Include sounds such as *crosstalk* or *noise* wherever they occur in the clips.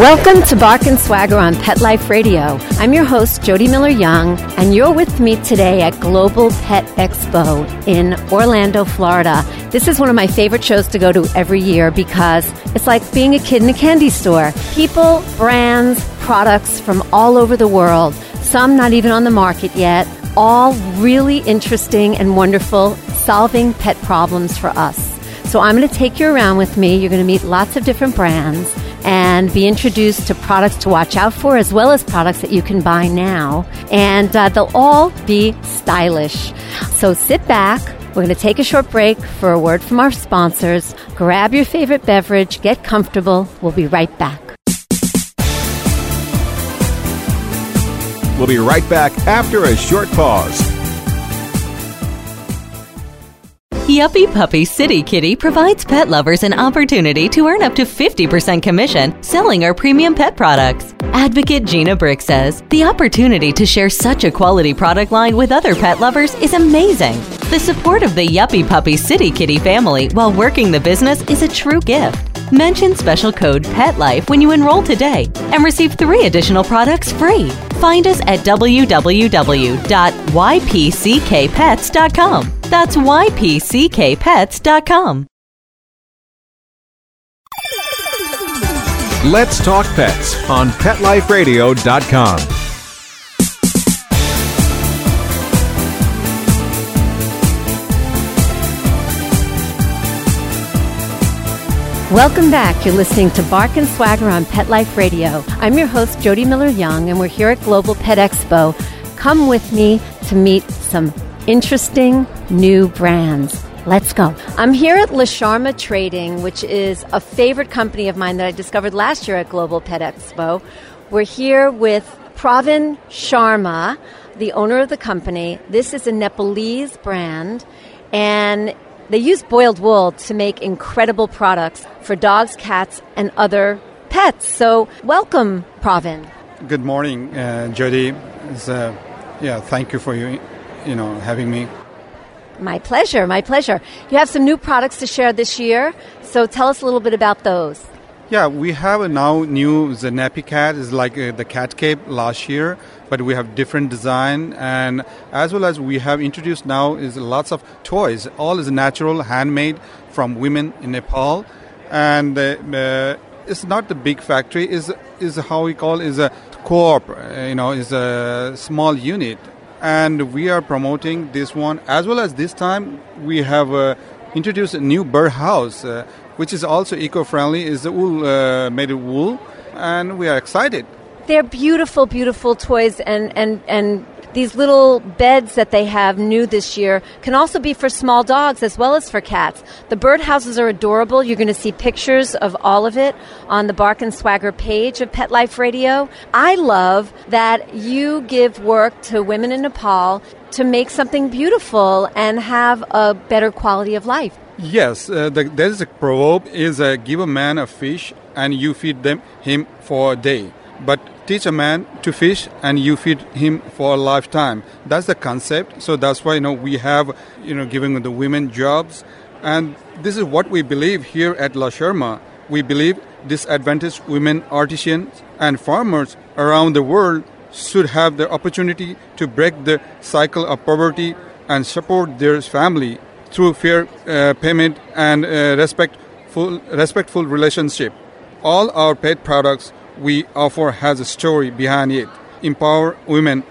Welcome to Bark and Swagger on Pet Life Radio. I'm your host, Jody Miller Young, and you're with me today at Global Pet Expo in Orlando, Florida. This is one of my favorite shows to go to every year because it's like being a kid in a candy store. People, brands, products from all over the world, some not even on the market yet, all really interesting and wonderful, solving pet problems for us. So I'm going to take you around with me. You're going to meet lots of different brands and be introduced to products to watch out for as well as products that you can buy now. And uh, they'll all be stylish. So sit back. We're going to take a short break for a word from our sponsors. Grab your favorite beverage, get comfortable. We'll be right back. We'll be right back after a short pause. Yuppie Puppy City Kitty provides pet lovers an opportunity to earn up to 50% commission selling our premium pet products. Advocate Gina Brick says the opportunity to share such a quality product line with other pet lovers is amazing. The support of the Yuppie Puppy City Kitty family while working the business is a true gift. Mention special code PETLIFE when you enroll today and receive three additional products free. Find us at www.ypckpets.com. That's ypckpets.com. Let's talk pets on PetLifeRadio.com. Welcome back. You're listening to Bark and Swagger on Pet Life Radio. I'm your host, Jody Miller Young, and we're here at Global Pet Expo. Come with me to meet some interesting new brands. Let's go. I'm here at La Sharma Trading, which is a favorite company of mine that I discovered last year at Global Pet Expo. We're here with Pravin Sharma, the owner of the company. This is a Nepalese brand, and they use boiled wool to make incredible products for dogs, cats, and other pets. So, welcome, Pravin. Good morning, uh, Jody. Uh, yeah, thank you for you, you know, having me. My pleasure, my pleasure. You have some new products to share this year, so tell us a little bit about those. Yeah, we have a now new the nappy cat is like uh, the cat cape last year, but we have different design and as well as we have introduced now is lots of toys. All is natural, handmade from women in Nepal, and uh, uh, it's not the big factory. is is how we call is a co-op. uh, You know, is a small unit, and we are promoting this one as well as this time we have uh, introduced a new bird house, uh, which is also eco-friendly. is the wool uh, made of wool, and we are excited. They're beautiful, beautiful toys, and, and, and these little beds that they have new this year can also be for small dogs as well as for cats. The birdhouses are adorable. You're going to see pictures of all of it on the Bark and Swagger page of Pet Life Radio. I love that you give work to women in Nepal to make something beautiful and have a better quality of life. Yes, uh, the, there is a proverb: is uh, give a man a fish and you feed them him for a day, but teach a man to fish and you feed him for a lifetime. That's the concept. So that's why you know we have you know giving the women jobs, and this is what we believe here at La Sharma. We believe disadvantaged women artisans and farmers around the world should have the opportunity to break the cycle of poverty and support their family through fair uh, payment and uh, respectful, respectful relationship. All our pet products we offer has a story behind it. Empower women,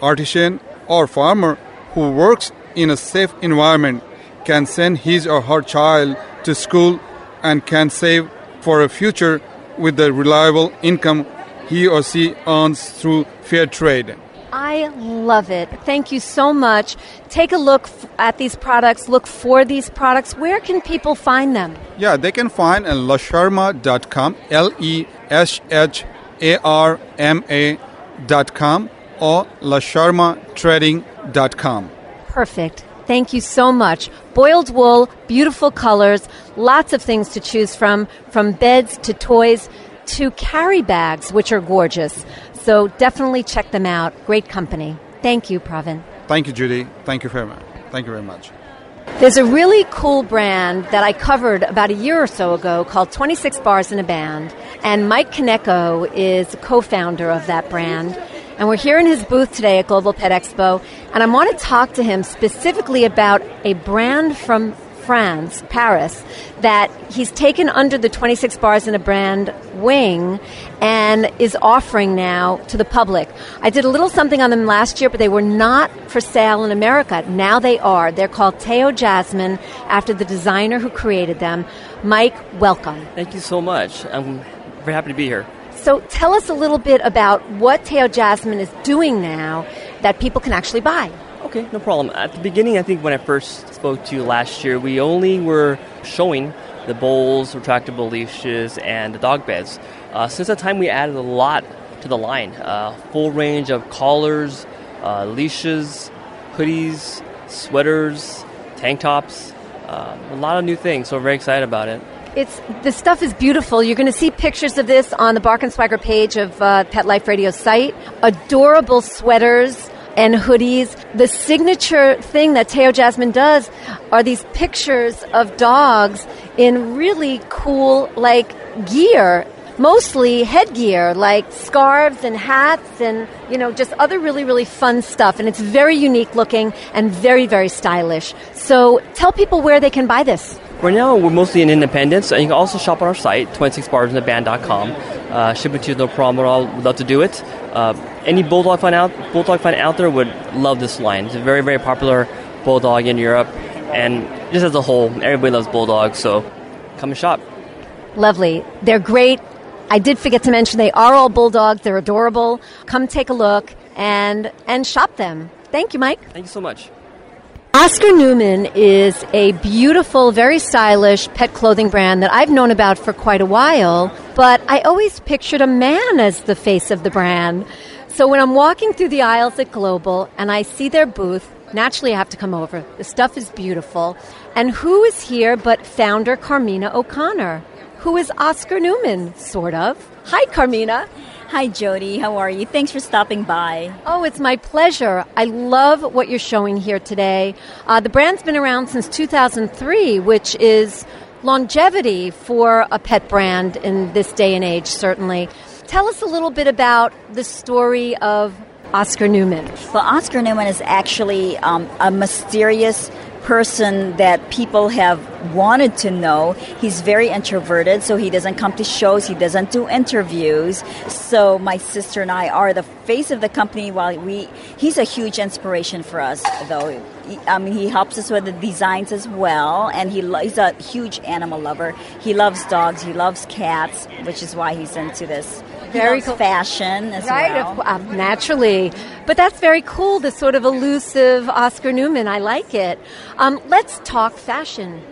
artisan or farmer who works in a safe environment can send his or her child to school and can save for a future with the reliable income he or she earns through fair trade. I love it. Thank you so much. Take a look f- at these products, look for these products. Where can people find them? Yeah, they can find at lasharma.com, L E S H A R M A.com, or lasharmatrading.com. Perfect. Thank you so much. Boiled wool, beautiful colors, lots of things to choose from, from beds to toys to carry bags, which are gorgeous. So definitely check them out. Great company. Thank you, Pravin. Thank you, Judy. Thank you very much. Thank you very much. There's a really cool brand that I covered about a year or so ago called 26 Bars in a Band. And Mike Kaneko is co founder of that brand. And we're here in his booth today at Global Pet Expo. And I want to talk to him specifically about a brand from France, Paris, that he's taken under the 26 Bars in a Band wing and is offering now to the public. I did a little something on them last year, but they were not for sale in America. Now they are. They're called Teo Jasmin after the designer who created them. Mike, welcome. Thank you so much. I'm very happy to be here. So tell us a little bit about what Teo Jasmin is doing now that people can actually buy. Okay, no problem. At the beginning, I think when I first spoke to you last year, we only were showing the bowls, retractable leashes, and the dog beds. Uh, since that time, we added a lot to the line. Uh, full range of collars, uh, leashes, hoodies, sweaters, tank tops, uh, a lot of new things. So we're very excited about it. It's the stuff is beautiful. You're going to see pictures of this on the Bark and Swagger page of uh, Pet Life Radio site. Adorable sweaters and hoodies. The signature thing that Teo Jasmin does are these pictures of dogs in really cool, like, gear. Mostly headgear, like scarves and hats and, you know, just other really, really fun stuff. And it's very unique looking and very, very stylish. So tell people where they can buy this. Right now, we're mostly in Independence, and you can also shop on our site, 26barsintheband.com. Uh, ship it to you, no problem at all. We'd love to do it. Uh, any bulldog fan out bulldog fan out there would love this line. It's a very very popular bulldog in Europe, and just as a whole, everybody loves bulldogs. So come and shop. Lovely. They're great. I did forget to mention they are all bulldogs. They're adorable. Come take a look and and shop them. Thank you, Mike. Thank you so much. Oscar Newman is a beautiful, very stylish pet clothing brand that I've known about for quite a while, but I always pictured a man as the face of the brand. So when I'm walking through the aisles at Global and I see their booth, naturally I have to come over. The stuff is beautiful. And who is here but founder Carmina O'Connor, who is Oscar Newman, sort of. Hi, Carmina. Hi, Jody. How are you? Thanks for stopping by. Oh, it's my pleasure. I love what you're showing here today. Uh, the brand's been around since 2003, which is longevity for a pet brand in this day and age, certainly. Tell us a little bit about the story of Oscar Newman. Well, Oscar Newman is actually um, a mysterious person that people have wanted to know. He's very introverted, so he doesn't come to shows, he doesn't do interviews. So my sister and I are the face of the company while we he's a huge inspiration for us though. I mean, he helps us with the designs as well, and he he's a huge animal lover. He loves dogs, he loves cats, which is why he's into this very cool. fashion as right, well. Uh, naturally. But that's very cool, the sort of elusive Oscar Newman. I like it. Um, let's talk fashion.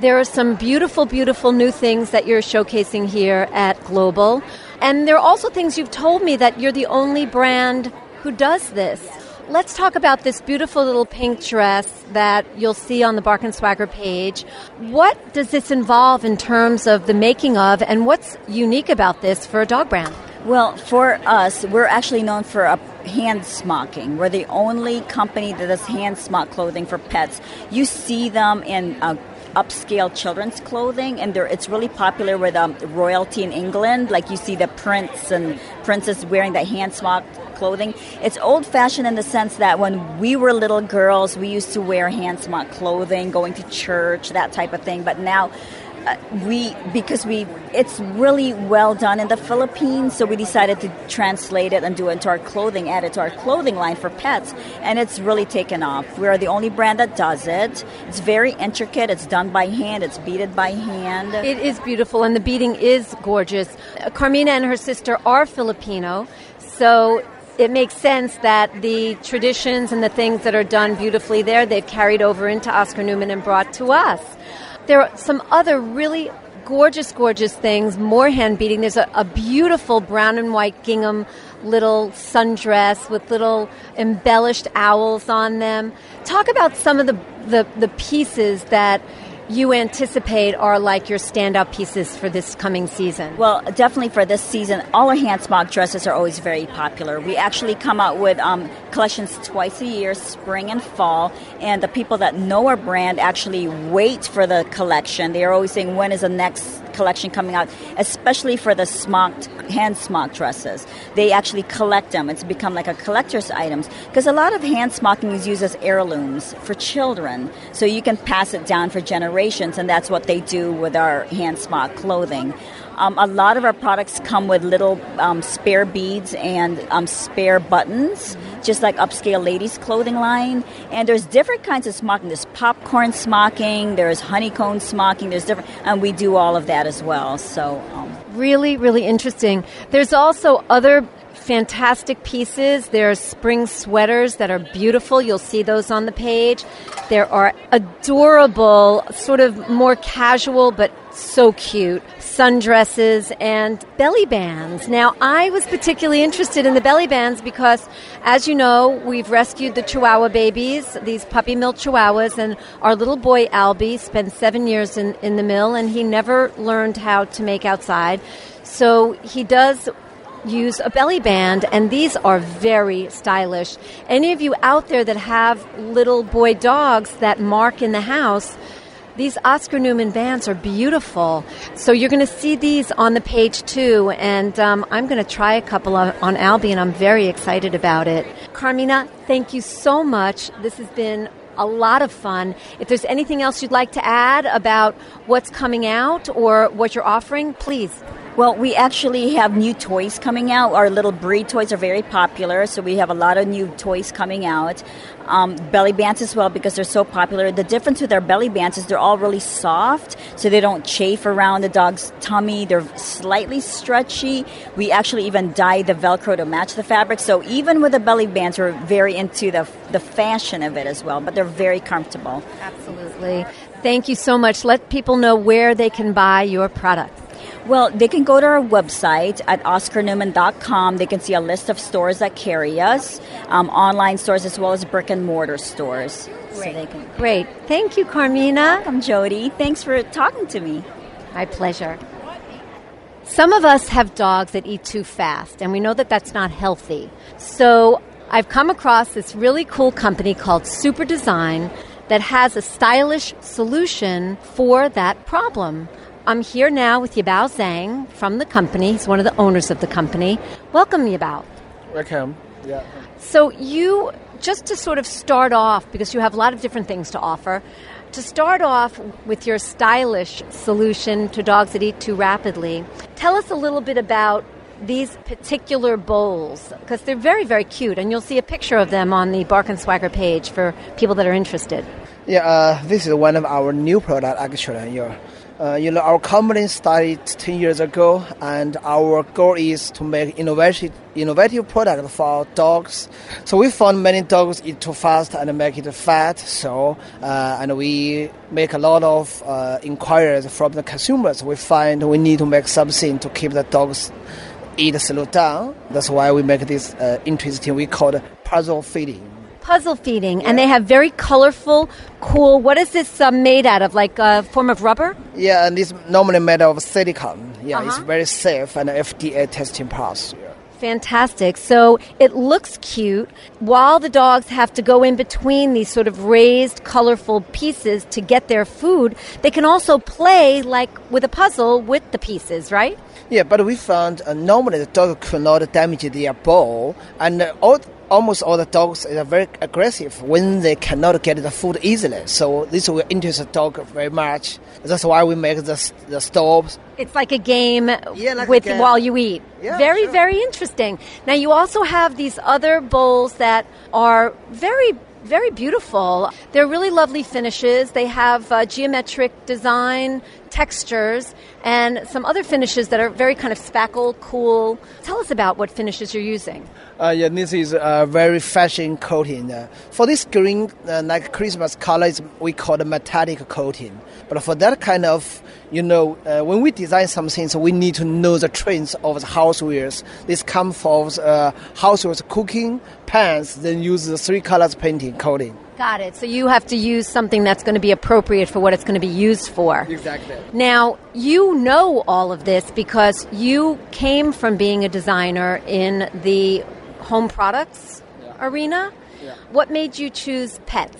There are some beautiful, beautiful new things that you're showcasing here at Global. And there are also things you've told me that you're the only brand who does this. Let's talk about this beautiful little pink dress that you'll see on the Bark and Swagger page. What does this involve in terms of the making of, and what's unique about this for a dog brand? Well, for us, we're actually known for a hand smocking. We're the only company that does hand smock clothing for pets. You see them in uh, upscale children's clothing, and it's really popular with um, royalty in England. Like you see the prince and princess wearing the hand smock clothing. It's old fashioned in the sense that when we were little girls, we used to wear hand smock clothing, going to church, that type of thing. But now we because we it's really well done in the Philippines, so we decided to translate it and do it into our clothing, add it to our clothing line for pets, and it's really taken off. We are the only brand that does it. It's very intricate. It's done by hand. It's beaded by hand. It is beautiful, and the beading is gorgeous. Carmina and her sister are Filipino, so it makes sense that the traditions and the things that are done beautifully there, they've carried over into Oscar Newman and brought to us. There are some other really gorgeous, gorgeous things, more hand beading. There's a, a, beautiful brown and white gingham little sundress with little embellished owls on them. Talk about some of the, the, the pieces that you anticipate are like your standout pieces for this coming season? Well, definitely for this season, all our hand smock dresses are always very popular. We actually come out with um, collections twice a year, spring and fall, and the people that know our brand actually wait for the collection. They are always saying, when is the next collection coming out, especially for the smocked, hand smocked dresses. They actually collect them. It's become like a collector's items because a lot of hand smocking is used as heirlooms for children. So you can pass it down for generations, and that's what they do with our hand smock clothing. Um, a lot of our products come with little um, spare beads and um, spare buttons, just like upscale ladies' clothing line. And there's different kinds of smocking. There's popcorn smocking, there's honeycomb smocking, there's different, and we do all of that as well. So, um, really, really interesting. There's also other fantastic pieces. There are spring sweaters that are beautiful. You'll see those on the page. There are adorable, sort of more casual but so cute sundresses and belly bands. Now, I was particularly interested in the belly bands because, as you know, we've rescued the Chihuahua babies, these puppy mill Chihuahuas, and our little boy Albie spent seven years in, in the mill and he never learned how to make outside. So he does use a belly band, and these are very stylish. Any of you out there that have little boy dogs that mark in the house, these Oscar Newman bands are beautiful. So you're going to see these on the page too, and um, I'm going to try a couple on, on Albie, and I'm very excited about it. Carmina, thank you so much. This has been a lot of fun. If there's anything else you'd like to add about what's coming out or what you're offering, please. Well, we actually have new toys coming out. Our little breed toys are very popular, so we have a lot of new toys coming out. Um, belly bands as well because they're so popular. The difference with our belly bands is they're all really soft, so they don't chafe around the dog's tummy. They're slightly stretchy. We actually even dye the Velcro to match the fabric. So even with the belly bands, we're very into the the fashion of it as well. But they're very comfortable. Absolutely. Thank you so much. Let people know where they can buy your products. Well, they can go to our website at oscarnewman.com. They can see a list of stores that carry us, um, online stores as well as brick and mortar stores. Great. So can... Great. Thank you, Carmina. Welcome, Jody. Thanks for talking to me. My pleasure. Some of us have dogs that eat too fast, and we know that that's not healthy. So I've come across this really cool company called Super Design that has a stylish solution for that problem. I'm here now with Yabao Zhang from the company. He's one of the owners of the company. Welcome, Yabao. Welcome. Yeah. So you just to sort of start off because you have a lot of different things to offer. To start off with your stylish solution to dogs that eat too rapidly, tell us a little bit about these particular bowls because they're very very cute and you'll see a picture of them on the bark and swagger page for people that are interested yeah uh, this is one of our new product actually yeah uh, you know, our company started 10 years ago, and our goal is to make innovative, innovative product for dogs. So we found many dogs eat too fast and make it fat. So, uh, and we make a lot of uh, inquiries from the consumers. We find we need to make something to keep the dogs eat slow down. That's why we make this uh, interesting. We call it puzzle feeding puzzle feeding, yeah. and they have very colorful, cool. What is this uh, made out of? Like a form of rubber? Yeah, and it's normally made of silicone. Yeah, uh-huh. it's very safe and FDA testing pass. Yeah. Fantastic. So it looks cute while the dogs have to go in between these sort of raised, colorful pieces to get their food. They can also play like with a puzzle with the pieces, right? Yeah, but we found uh, normally the dog could not damage their bowl, and uh, all almost all the dogs are very aggressive when they cannot get the food easily. So this will interest the dog very much. That's why we make the the stoves. It's like a game yeah, like with game. while you eat. Yeah, very sure. very interesting. Now you also have these other bowls that are very very beautiful. They're really lovely finishes. They have uh, geometric design textures and some other finishes that are very kind of spackled, cool. Tell us about what finishes you're using. Uh, yeah, this is a very fashion coating. Uh, for this green, uh, like Christmas color, we call it metallic coating. But for that kind of, you know, uh, when we design something, so we need to know the trends of the housewares. This comes from uh, housewares cooking pans, then use the three colors painting coating. Got it. So you have to use something that's going to be appropriate for what it's going to be used for. Exactly. Now, you know all of this because you came from being a designer in the home products Yeah. arena. Yeah. What made you choose pets?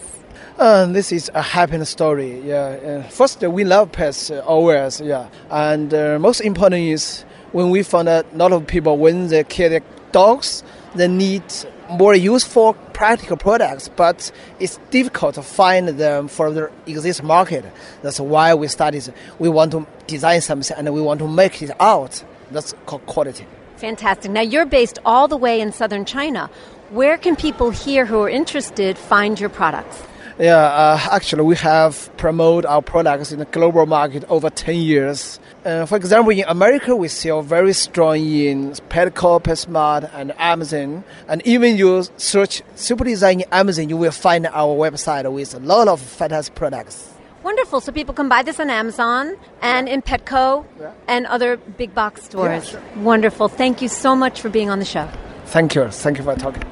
Uh, this is a happy story. Yeah. Uh, first, we love pets uh, always. Yeah. And uh, most important is when we found out a lot of people when they kill their dogs, they need more useful, practical products, but it's difficult to find them for the existing market. That's why we started. We want to design something and we want to make it out. That's called quality. Fantastic. Now, you're based all the way in southern China. Where can people here who are interested find your products? Yeah, uh, actually, we have promoted our products in the global market over 10 years. Uh, for example, in America, we sell very strong in Petco, PetSmart, and Amazon. And even you search Super Design in Amazon, you will find our website with a lot of fantastic products. Wonderful. So people can buy this on Amazon and in Petco Yeah. and other big box stores. sure. Wonderful. Thank you so much for being on the show. Thank you. Thank you for talking.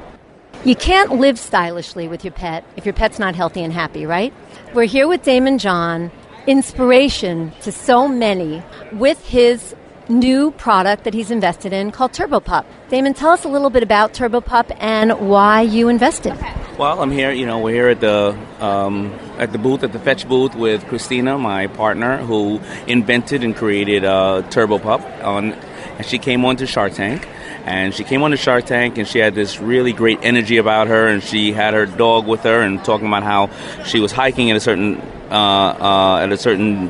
You can't live stylishly with your pet if your pet's not healthy and happy, right? We're here with Daymond John, inspiration to so many with his new product that he's invested in called Turbo Pup. Daymond, tell us a little bit about Turbo Pup and why you invested. Well, I'm here. You know, we're here at the um, at the booth at the Fetch booth with Christina, my partner, who invented and created uh, Turbo Pup. On, and she came onto Shark Tank, and she came onto Shark Tank, and she had this really great energy about her, and she had her dog with her, and talking about how she was hiking at a certain uh, uh, at a certain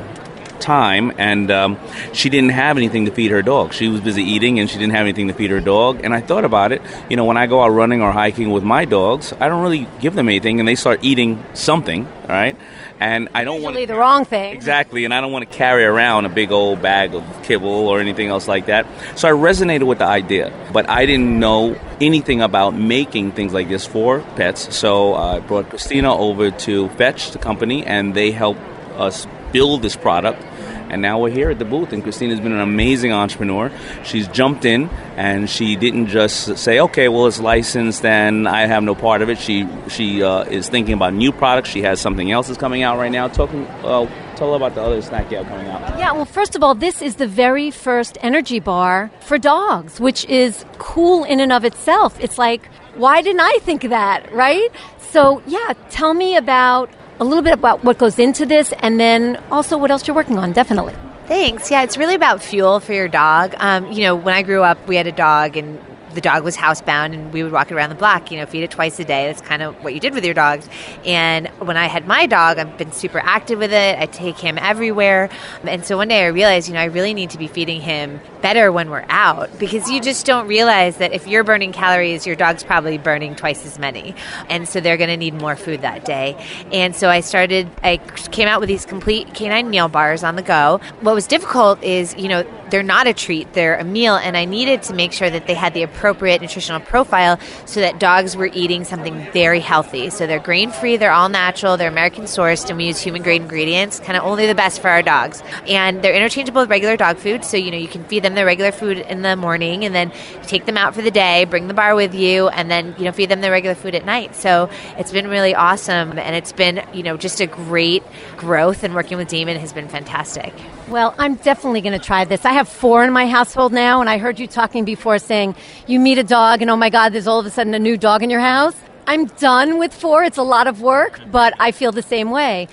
time and um, she didn't have anything to feed her dog she was busy eating and she didn't have anything to feed her dog and i thought about it you know when i go out running or hiking with my dogs i don't really give them anything and they start eating something right? and i don't want Usually the wrong thing. Exactly, and I don't want to carry around a big old bag of kibble or anything else like that. So I resonated with the idea, but I didn't know anything about making things like this for pets. So I brought Christina over to Fetch, the company, and they helped us build this product. And now we're here at the booth, and Christina's been an amazing entrepreneur. She's jumped in, and she didn't just say, "Okay, well, it's licensed, and I have no part of it." She she uh, is thinking about new products. She has something else that's coming out right now. Talking, uh, tell her about the other snack you have coming out. Yeah, well, first of all, this is the very first energy bar for dogs, which is cool in and of itself. It's like, why didn't I think of that, right? So, yeah, tell me about a little bit about what goes into this and then also what else you're working on, definitely. Thanks. Yeah, it's really about fuel for your dog. Um, you know, when I grew up, we had a dog and the dog was housebound and we would walk it around the block, you know, feed it twice a day. That's kind of what you did with your dogs. And when I had my dog, I've been super active with it. I take him everywhere. And so one day I realized, you know, I really need to be feeding him better when we're out because you just don't realize that if you're burning calories, your dog's probably burning twice as many. And so they're going to need more food that day. And so I started, I came out with these complete canine meal bars on the go. What was difficult is, you know, they're not a treat, they're a meal. And I needed to make sure that they had the appropriate nutritional profile so that dogs were eating something very healthy. So they're grain free, they're all natural, they're American sourced, and we use human grade ingredients, kind of only the best for our dogs. And they're interchangeable with regular dog food. So, you know, you can feed them their regular food in the morning and then take them out for the day, bring the bar with you, and then, you know, feed them their regular food at night. So it's been really awesome. And it's been, you know, just a great growth. And working with Daymond has been fantastic. Well, I'm definitely going to try this. I have four in my household now, and I heard you talking before saying you meet a dog, and oh my God, there's all of a sudden a new dog in your house. I'm done with four. It's a lot of work, but I feel the same way.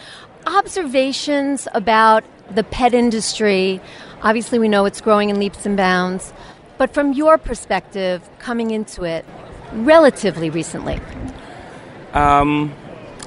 Observations about the pet industry. Obviously, we know it's growing in leaps and bounds, but from your perspective, coming into it relatively recently. Um,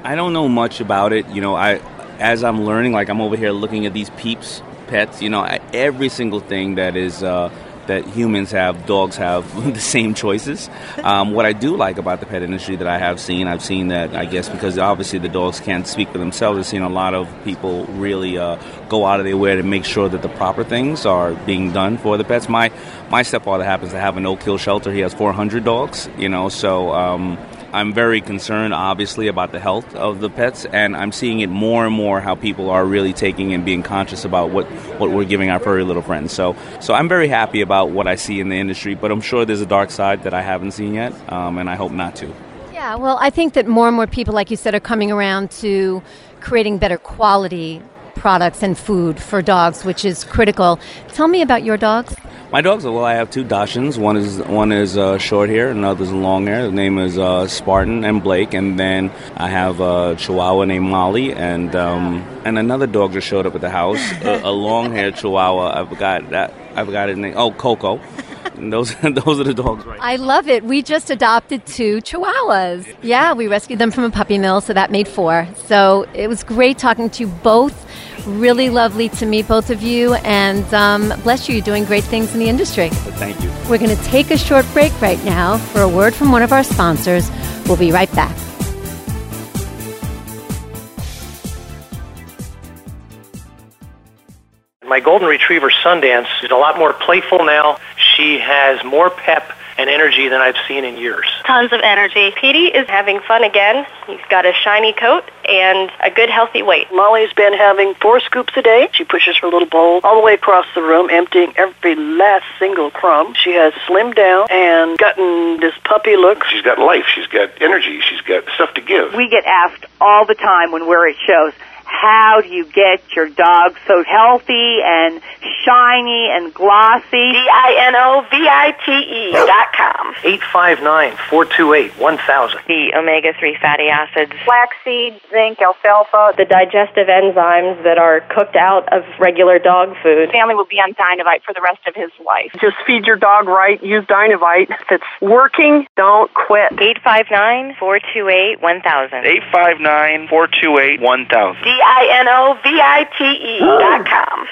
I don't know much about it. You know, I as I'm learning, like I'm over here looking at these peeps pets. You know, every single thing that is uh, that humans have, dogs have *laughs* the same choices. Um, what I do like about the pet industry that I have seen, I've seen that I guess because obviously the dogs can't speak for themselves. I've seen a lot of people really uh, go out of their way to make sure that the proper things are being done for the pets. My my stepfather happens to have an no kill shelter. He has 400 dogs, you know, so. Um, I'm very concerned, obviously, about the health of the pets, and I'm seeing it more and more how people are really taking and being conscious about what, what we're giving our furry little friends. So, so I'm very happy about what I see in the industry, but I'm sure there's a dark side that I haven't seen yet, um, and I hope not to. Yeah, well, I think that more and more people, like you said, are coming around to creating better quality products and food for dogs, which is critical. Tell me about your dogs. My dogs, well, I have two Dachshunds. One is one is uh, short hair, another is long hair. The name is uh, Spartan and Blake, and then I have a Chihuahua named Molly, and um, and another dog just showed up at the house, *laughs* a, a long haired Chihuahua. I forgot that. I forgot his name. Oh, Coco. And those *laughs* those are the dogs, right? I love it. We just adopted two Chihuahuas. Yeah, we rescued them from a puppy mill, so that made four. So it was great talking to you both. Really lovely to meet both of you, and um, bless you, you're doing great things in the industry. Thank you. We're going to take a short break right now for a word from one of our sponsors. We'll be right back. My golden retriever Sundance is a lot more playful now. She has more pep and energy than I've seen in years. Tons of energy. Petey is having fun again. He's got a shiny coat and a good healthy weight. Molly's been having four scoops a day. She pushes her little bowl all the way across the room, emptying every last single crumb. She has slimmed down and gotten this puppy look. She's got life. She's got energy. She's got stuff to give. We get asked all the time when we're at shows, how do you get your dog so healthy and shiny and glossy? D-I-N-O-V-I-T-E dot com. 859-428-1000. The omega-3 fatty acids. Flaxseed, zinc, alfalfa. The digestive enzymes that are cooked out of regular dog food. Family will be on Dinovite for the rest of his life. Just feed your dog right. Use Dinovite. If it's working, don't quit. 859-428-1000. 859-428-1000. D-I-N-O-V-I-T-E dot oh. com.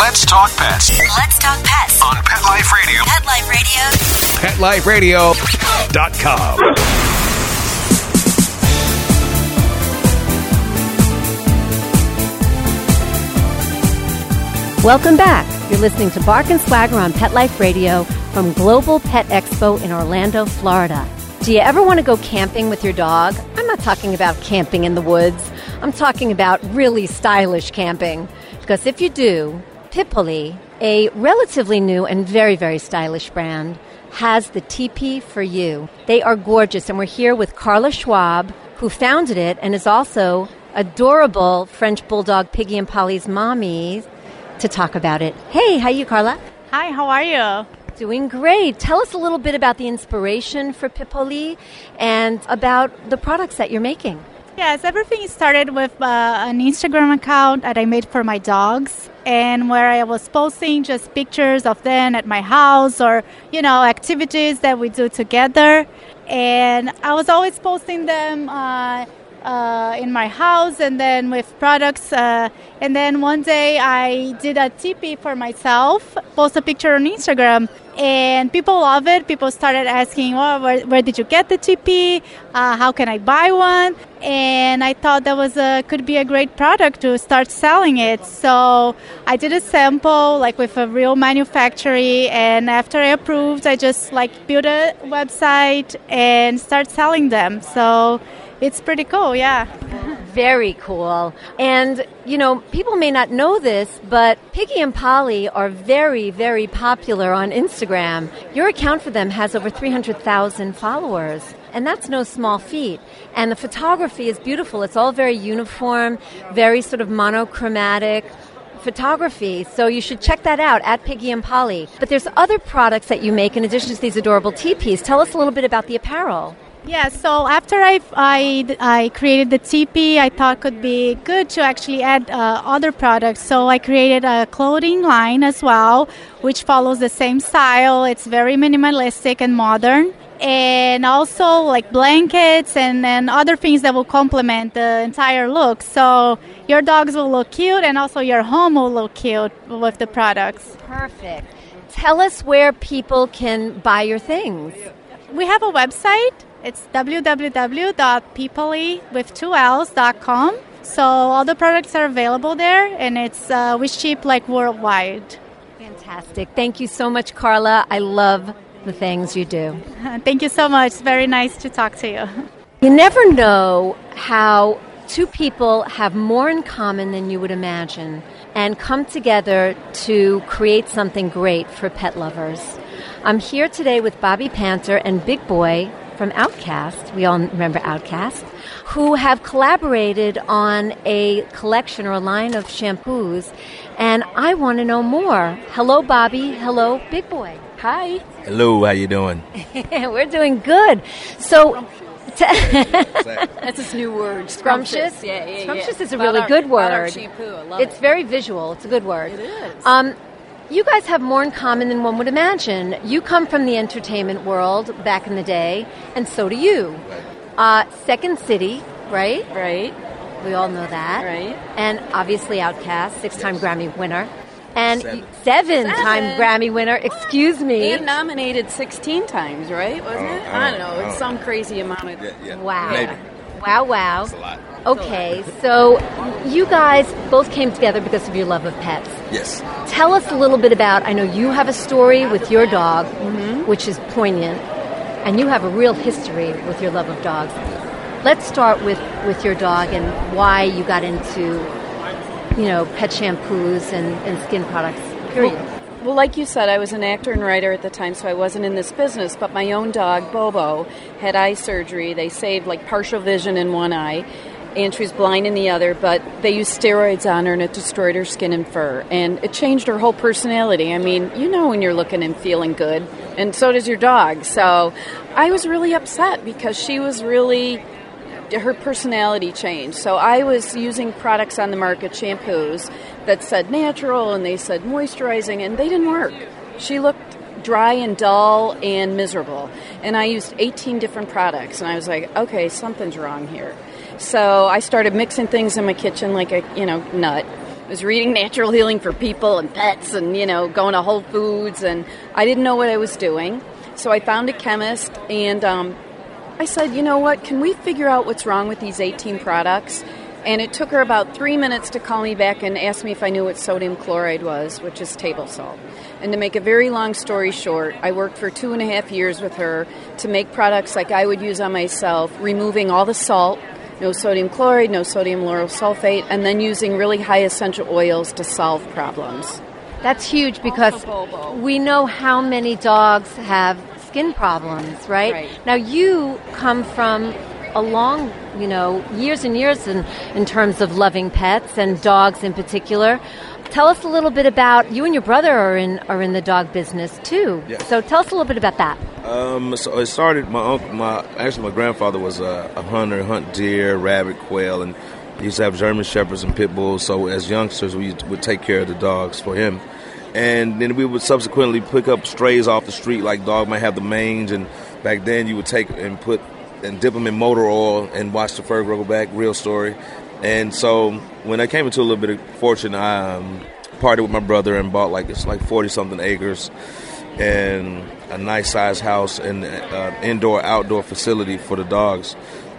Let's talk pets Let's talk pets on Pet Life Radio. Pet Life Radio. PetLifeRadio.com. Welcome back. You're listening to Bark and Swagger on Pet Life Radio from Global Pet Expo in Orlando, Florida. Do you ever want to go camping with your dog? I'm not talking about camping in the woods. I'm talking about really stylish camping. Because if you do, Pipoli, a relatively new and very, very stylish brand, has the teepee for you. They are gorgeous, and we're here with Carla Schwab, who founded it and is also adorable French Bulldog Piggy and Polly's mommy to talk about it. Hey, how are you, Carla? Hi, how are you? Doing great. Tell us a little bit about the inspiration for Pipoli and about the products that you're making. Yes, everything started with uh, an Instagram account that I made for my dogs, and where I was posting just pictures of them at my house or, you know, activities that we do together. And I was always posting them. Uh, uh, in my house and then with products. Uh, and then one day I did a teepee for myself, post a picture on Instagram, and people love it. People started asking, well, where, where did you get the teepee? Uh, how can I buy one? And I thought that was a could be a great product to start selling it. So I did a sample like with a real manufacturer, and after I approved, I just like built a website and start selling them. So it's pretty cool, yeah. Very cool. And, you know, people may not know this, but Piggy and Polly are very, very popular on Instagram. Your account for them has over 300,000 followers. And that's no small feat. And the photography is beautiful. It's all very uniform, very sort of monochromatic photography. So you should check that out at Piggy and Polly. But there's other products that you make in addition to these adorable teepees. Tell us a little bit about the apparel. Yeah, so after I, I, I created the TP, I thought could be good to actually add uh, other products. So I created a clothing line as well, which follows the same style. It's very minimalistic and modern. and also like blankets and, and other things that will complement the entire look. So your dogs will look cute and also your home will look cute with the products. Perfect. Tell us where people can buy your things. We have a website. It's L's.com. So all the products are available there and it's uh, we ship like worldwide. Fantastic. Thank you so much, Carla. I love the things you do. *laughs* Thank you so much. It's very nice to talk to you. You never know how two people have more in common than you would imagine and come together to create something great for pet lovers. I'm here today with Bobbi Panter and Big Boi from OutKast. We all remember OutKast, who have collaborated on a collection or a line of shampoos. And I want to know more. Hello, Bobbi. Hello, Big Boi. Hi. Hello, how you doing? *laughs* We're doing good. So, *laughs* That's his new word. Scrumptious? Yeah, yeah, yeah. Scrumptious is a About really our- good about our word. shampoo. I love it's it. very visual. It's a good word. It is. Um, you guys have more in common than one would imagine. You come from the entertainment world back in the day, and so do you. Uh, Second City, right? Right. We all know that. Right. And obviously OutKast, six-time Grammy winner. And seven. seven-time Seven. Grammy winner. Excuse me. And nominated 16 times, right? Wasn't it? Oh, I don't know. oh. It's some crazy amount of. Wow. Maybe. Wow, wow. That's a lot. Okay, so you guys both came together because of your love of pets. Yes. Tell us a little bit about. I know you have a story with your dog, mm-hmm. which is poignant, and you have a real history with your love of dogs. Let's start with, with your dog and why you got into, you know, pet shampoos and, and skin products. Period. Well, like you said, I was an actor and writer at the time, so I wasn't in this business. But my own dog, Bobo, had eye surgery. They saved like partial vision in one eye, and blind in the other. But they used steroids on her, and it destroyed her skin and fur, and it changed her whole personality. I mean, you know when you're looking and feeling good, and so does your dog. So I was really upset because she was really her personality changed. So I was using products on the market, shampoos that said natural and they said moisturizing, and they didn't work. She looked dry and dull and miserable. And I used 18 different products, and I was like, okay, something's wrong here. So I started mixing things in my kitchen like a you know nut. I was reading Natural Healing for People and Pets, and you know going to Whole Foods, and I didn't know what I was doing. So I found a chemist, and um, I said, you know what, can we figure out what's wrong with these 18 products? And it took her about three minutes to call me back and ask me if I knew what sodium chloride was, which is table salt. And to make a very long story short, I worked for two and a half years with her to make products like I would use on myself, removing all the salt, no sodium chloride, no sodium lauryl sulfate, and then using really high essential oils to solve problems. That's huge because we know how many dogs have skin problems, right? Right. Now you come from a long, you know, years and years in, in terms of loving pets and dogs in particular. Tell us a little bit about you and your brother are in are in the dog business too. Yes. So tell us a little bit about that. Um, so it started. My uncle, my actually my grandfather was a, a hunter, hunt deer, rabbit, quail, and he used to have German shepherds and pit bulls. So as youngsters, we would take care of the dogs for him, and then we would subsequently pick up strays off the street. Like dog might have the mange, and back then you would take and put and dip them in motor oil and watch the fur grow back. Real story. And so when I came into a little bit of fortune, I um, partied with my brother and bought like it's like forty something acres and a nice sized house and uh, indoor outdoor facility for the dogs.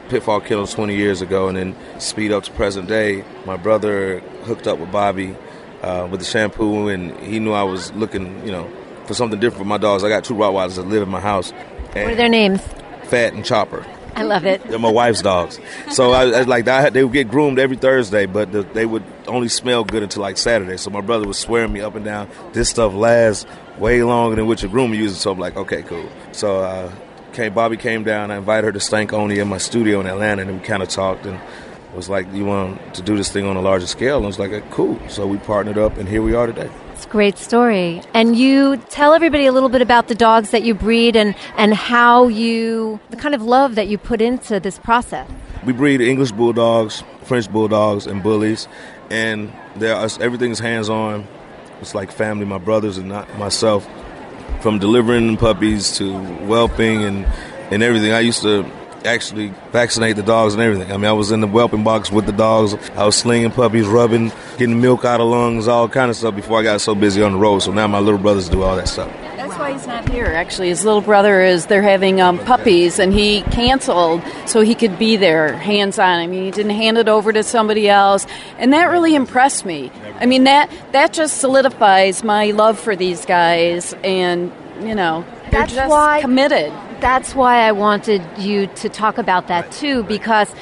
Pitfall killed 20 years ago, and then speed up to present day. My brother hooked up with Bobbi uh, with the shampoo, and he knew I was looking, you know, for something different for my dogs. I got two Rottweilers that live in my house. What are their names? Fat and Chopper. I love it. They're my wife's dogs. So I, I like I, they would get groomed every Thursday, but the, they would only smell good until like Saturday. So my brother was swearing me up and down. This stuff lasts way longer than what your groomer uses. So I'm like, okay, cool. So uh, came Bobbi came down. I invited her to Stankonia in my studio in Atlanta, and we kind of talked and was like, you want to do this thing on a larger scale? And I was like, cool. So we partnered up, and here we are today. It's a great story. And you tell everybody a little bit about the dogs that you breed and, and how you, the kind of love that you put into this process. We breed English bulldogs, French bulldogs, and bullies, and there are, everything's hands on. It's like family, my brothers and not myself. From delivering puppies to whelping and and everything. I used to actually vaccinate the dogs and everything. I mean, I was in the whelping box with the dogs. I was slinging puppies, rubbing, getting milk out of lungs, all kind of stuff before I got so busy on the road. So now my little brothers do all that stuff. That's why he's not here. Actually, his little brother is. They're having um, puppies, and he canceled so he could be there, hands on. I mean, he didn't hand it over to somebody else, and that really impressed me. I mean, that that just solidifies my love for these guys, and you know, they're That's just why- committed. That's why I wanted you to talk about that too, because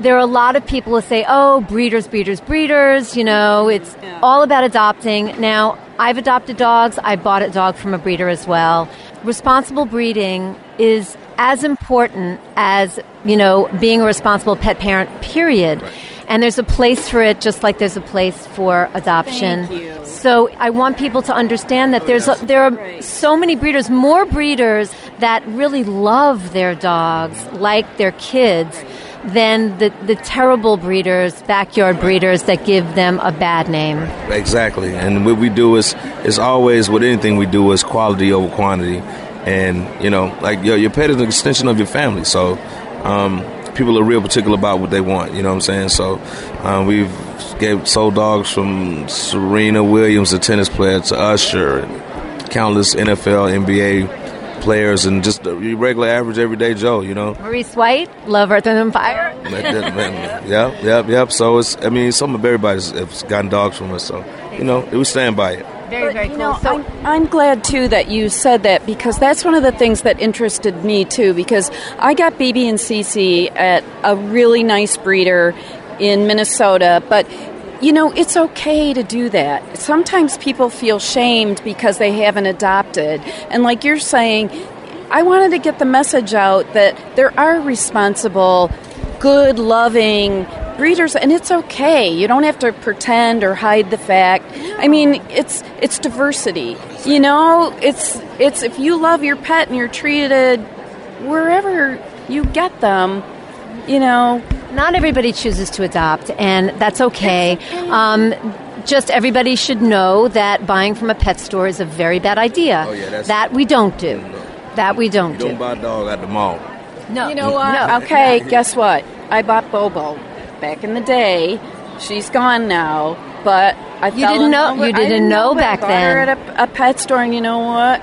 there are a lot of people who say, oh, breeders, breeders, breeders, you know, it's all about adopting. Now, I've adopted dogs, I bought a dog from a breeder as well. Responsible breeding is as important as, you know, being a responsible pet parent, period. And there's a place for it just like there's a place for adoption. Thank you. So I want people to understand that there's a, there are so many breeders, more breeders that really love their dogs like their kids than the, the terrible breeders, backyard breeders that give them a bad name. Exactly. And what we do is is always with anything we do is quality over quantity. And you know, like your your pet is an extension of your family. So um, people are real particular about what they want. You know what I'm saying? So um, we've gave sold dogs from Serena Williams, the tennis player, to Usher, and countless NFL, NBA players, and just the regular average everyday Joe. You know. Maurice White, Love Earth and Fire. yep, yep, yep. So it's, I mean, some of everybody's gotten dogs from us. So, you know, we stand by it. Very, very you cool. know, So- I'm, I'm glad too that you said that because that's one of the things that interested me too. Because I got BB and CC at a really nice breeder in Minnesota, but you know, it's okay to do that. Sometimes people feel shamed because they haven't adopted. And like you're saying, I wanted to get the message out that there are responsible, good, loving breeders and it's okay. You don't have to pretend or hide the fact. I mean, it's it's diversity. You know, it's it's if you love your pet and you're treated wherever you get them, you know, Not everybody chooses to adopt, and that's okay. Um, just everybody should know that buying from a pet store is a very bad idea. Oh, yeah, that's- that we don't do. That we don't You do. don't buy a dog at the mall. No. You know what? No. Okay, *laughs* guess what? I bought Bobo back in the day. She's gone now, but I You fell didn't in know- love with- you I didn't know it. I back bought her then. at a, a pet store, and you know what?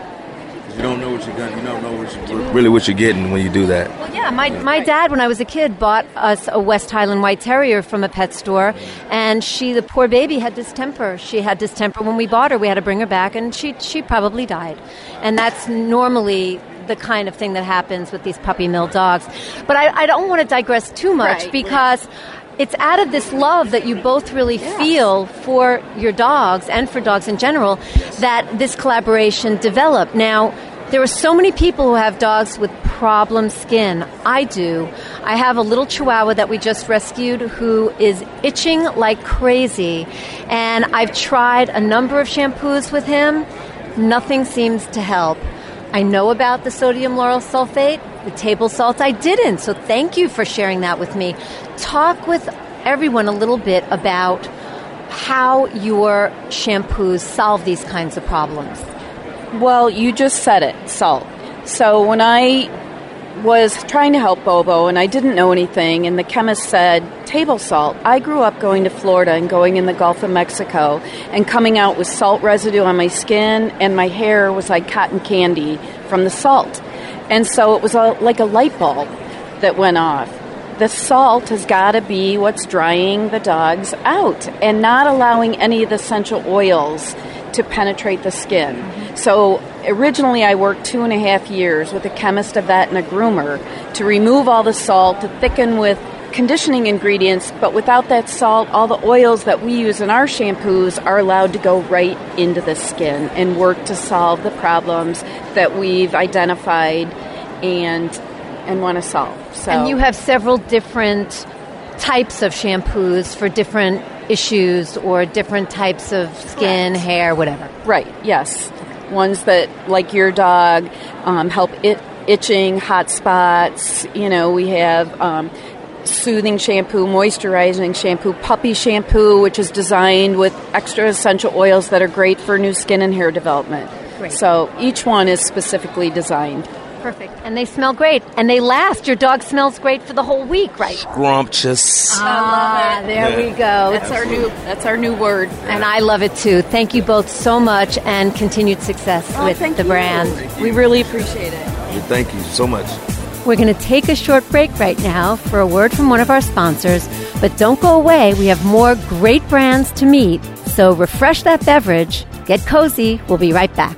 You don't know what you're gonna, you don't know what you really what you're getting when you do that. Well, yeah, my, my dad, when I was a kid, bought us a West Highland White Terrier from a pet store, and she, the poor baby, had distemper. She had distemper when we bought her. We had to bring her back, and she she probably died. And that's normally the kind of thing that happens with these puppy mill dogs. But I, I don't want to digress too much Right. because it's out of this love that you both really feel for your dogs and for dogs in general that this collaboration developed. Now, there are so many people who have dogs with problem skin. I do. I have a little chihuahua that we just rescued who is itching like crazy. And I've tried a number of shampoos with him. Nothing seems to help. I know about the sodium lauryl sulfate, the table salt. I didn't. So thank you for sharing that with me. Talk with everyone a little bit about how your shampoos solve these kinds of problems. Well, you just said it, salt. So when I was trying to help Bobo and I didn't know anything, and the chemist said table salt. I grew up going to Florida and going in the Gulf of Mexico and coming out with salt residue on my skin, and my hair was like cotton candy from the salt. And so it was a, like a light bulb that went off. The salt has got to be what's drying the dogs out and not allowing any of the essential oils to penetrate the skin. So originally, I worked two and a half years with a chemist, a vet, and a groomer to remove all the salt, to thicken with conditioning ingredients, but without that salt, all the oils that we use in our shampoos are allowed to go right into the skin and work to solve the problems that we've identified and and want to solve. So And you have several different types of shampoos for different issues or different types of skin, hair, whatever. Right, yes. Ones that, like your dog, um, help it, itching, hot spots. You know, we have um, soothing shampoo, moisturizing shampoo, puppy shampoo, which is designed with extra essential oils that are great for new skin and hair development. Great. So each one is specifically designed. Perfect. And they smell great. And they last. Your dog smells great for the whole week, right? Scrumptious. Ah, there Yeah. we go. That's our new that's our new word. And I love it too. Thank you both so much and continued success Oh, with thank the you. brand. We really appreciate it. Thank you so much. We're going to take a short break right now for a word from one of our sponsors, but don't go away. We have more great brands to meet. So refresh that beverage, get cozy. We'll be right back.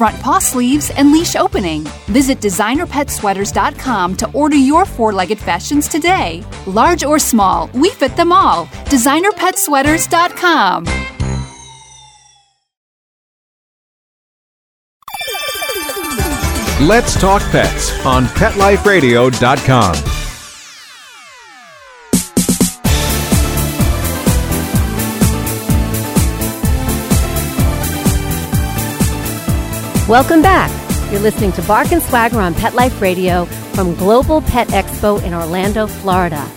front paw sleeves, and leash opening. Visit designerpetsweaters.com to order your four legged fashions today. Large or small, we fit them all. Designerpetsweaters.com. Let's Talk Pets on PetLifeRadio.com. Welcome back. You're listening to Bark and Swagger on Pet Life Radio from Global Pet Expo in Orlando, Florida.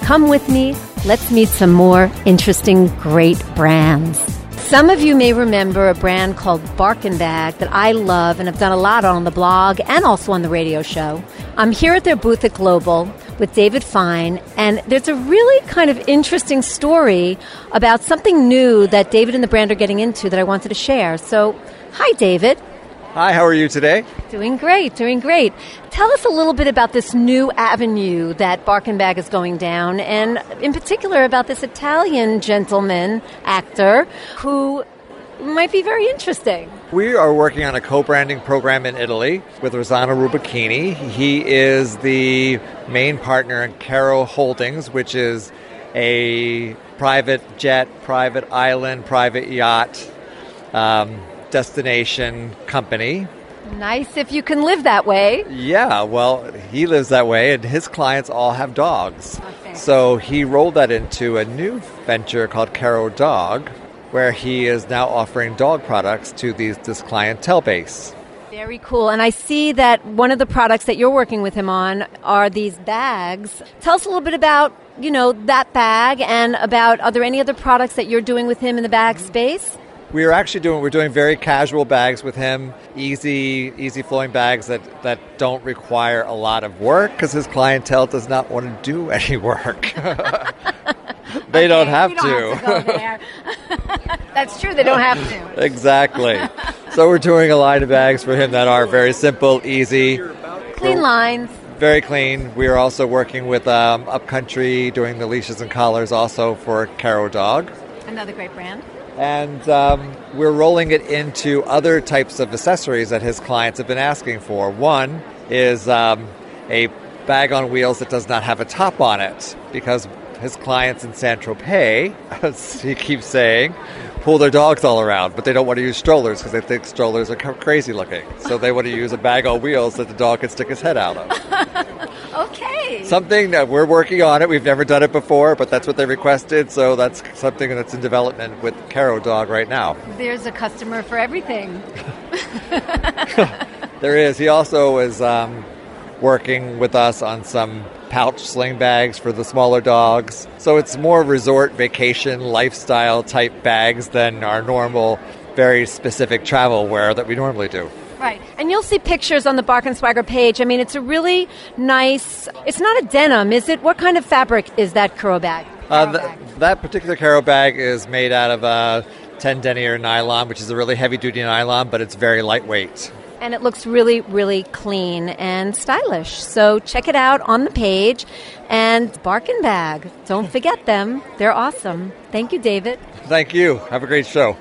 Come with me. Let's meet some more interesting, great brands. Some of you may remember a brand called Barkin Bag that I love and have done a lot on the blog and also on the radio show. I'm here at their booth at Global with David Fine, and there's a really kind of interesting story about something new that David and the brand are getting into that I wanted to share. So, hi, David. Hi, how are you today? Doing great, doing great. Tell us a little bit about this new avenue that Barkin Bag is going down, and in particular about this Italian gentleman actor who might be very interesting. We are working on a co branding program in Italy with Rosanna Rubicchini. He is the main partner in Caro Holdings, which is a private jet, private island, private yacht um, destination company. Nice if you can live that way. Yeah, well, he lives that way, and his clients all have dogs. So he rolled that into a new venture called Caro Dog, where he is now offering dog products to these, this clientele base. Very cool. And I see that one of the products that you're working with him on are these bags. Tell us a little bit about, you know, that bag and about are there any other products that you're doing with him in the bag space? We are actually doing we're doing very casual bags with him, easy easy flowing bags that that don't require a lot of work because his clientele does not want to do any work. *laughs* they don't have don't have to go there. *laughs* That's true, they don't have to. *laughs* exactly. so we're doing a line of bags for him that are very simple, easy, Clean lines. very clean. We are also working with um, Upcountry doing the leashes and collars also for Caro Dog. Another great brand. And um, we're rolling it into other types of accessories that his clients have been asking for. One is um, a bag on wheels that does not have a top on it because his clients in San Tropez, *laughs* as he keeps saying, pull their dogs all around, but they don't want to use strollers because they think strollers are crazy looking. So they want to use a bag on wheels that the dog can stick his head out of. *laughs* Something that we're working on it. We've never done it before, but that's what they requested. So that's something that's in development with Caro Dog right now. There's a customer for everything. *laughs* There is. He also is um, working with us on some pouch sling bags for the smaller dogs. So it's more resort vacation lifestyle type bags than our normal, very specific travel wear that we normally do. Right. And you'll see pictures on the Bark and Swagger page. I mean, it's a really nice, it's not a denim, is it? What kind of fabric is that curl bag? Uh, th- that particular Caro bag is made out of uh, 10 denier nylon, which is a really heavy duty nylon, but it's very lightweight. And it looks really, really clean and stylish. So check it out on the page. And Barkin Bag, don't forget them. They're awesome. Thank you, David. Thank you. Have a great show.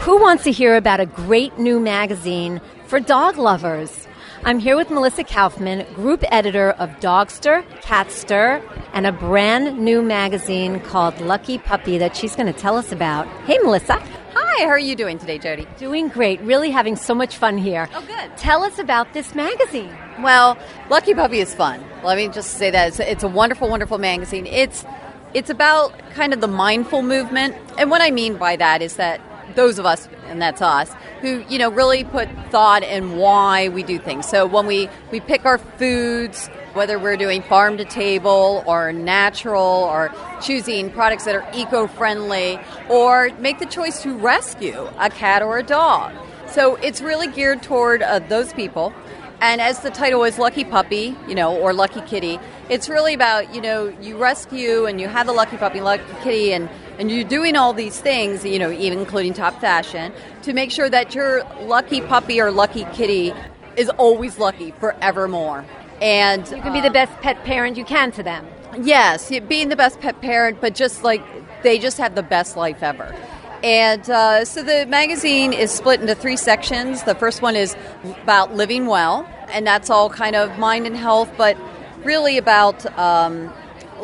Who wants to hear about a great new magazine for dog lovers? I'm here with Melissa Kauffman, group editor of Dogster, Catster, and a brand new magazine called Lucky Puppy that she's going to tell us about. Hey, Melissa. Hi, how are you doing today, Jody? Doing great. Really having so much fun here. Oh, good. Tell us about this magazine. Well, Lucky Puppy is fun. Let me just say that it's, it's a wonderful, wonderful magazine. It's it's about kind of the mindful movement, and what I mean by that is that those of us, and that's us, who you know really put thought in why we do things. So when we we pick our foods, whether we're doing farm to table or natural or choosing products that are eco-friendly, or make the choice to rescue a cat or a dog. So it's really geared toward uh, those people. And as the title is Lucky Puppy, you know, or Lucky Kitty, it's really about, you know, you rescue and you have the Lucky Puppy, Lucky Kitty, and, and you're doing all these things, you know, even including top fashion, to make sure that your Lucky Puppy or Lucky Kitty is always lucky forevermore. And You can be the best pet parent you can to them. Yes, being the best pet parent, but just like they just have the best life ever. And uh, so the magazine is split into three sections. The first one is about living well, and that's all kind of mind and health, but really about um,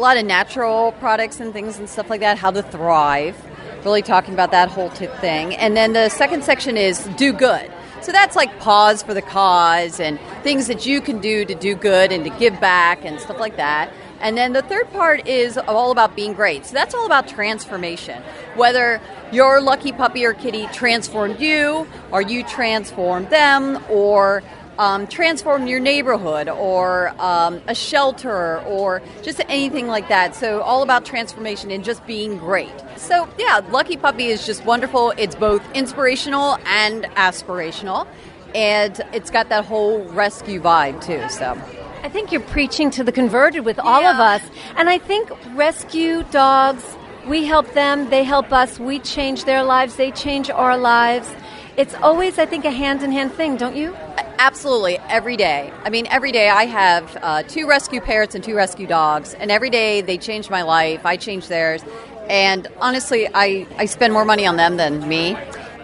a lot of natural products and things and stuff like that, how to thrive. Really talking about that whole thing. And then the second section is do good. So that's like pause for the cause and things that you can do to do good and to give back and stuff like that. And then the third part is all about being great. So that's all about transformation. Whether your lucky puppy or kitty transformed you, or you transformed them, or um, transform your neighborhood, or um, a shelter, or just anything like that. So all about transformation and just being great. So yeah, Lucky Puppy is just wonderful. It's both inspirational and aspirational, and it's got that whole rescue vibe too. So. I think you're preaching to the converted with all of us. And I think rescue dogs, we help them, they help us, we change their lives, they change our lives. It's always, I think, a hand in hand thing, don't you? Absolutely, every day. I mean, every day I have uh, two rescue parrots and two rescue dogs, and every day they change my life. I change theirs, and honestly, I, I spend more money on them than me,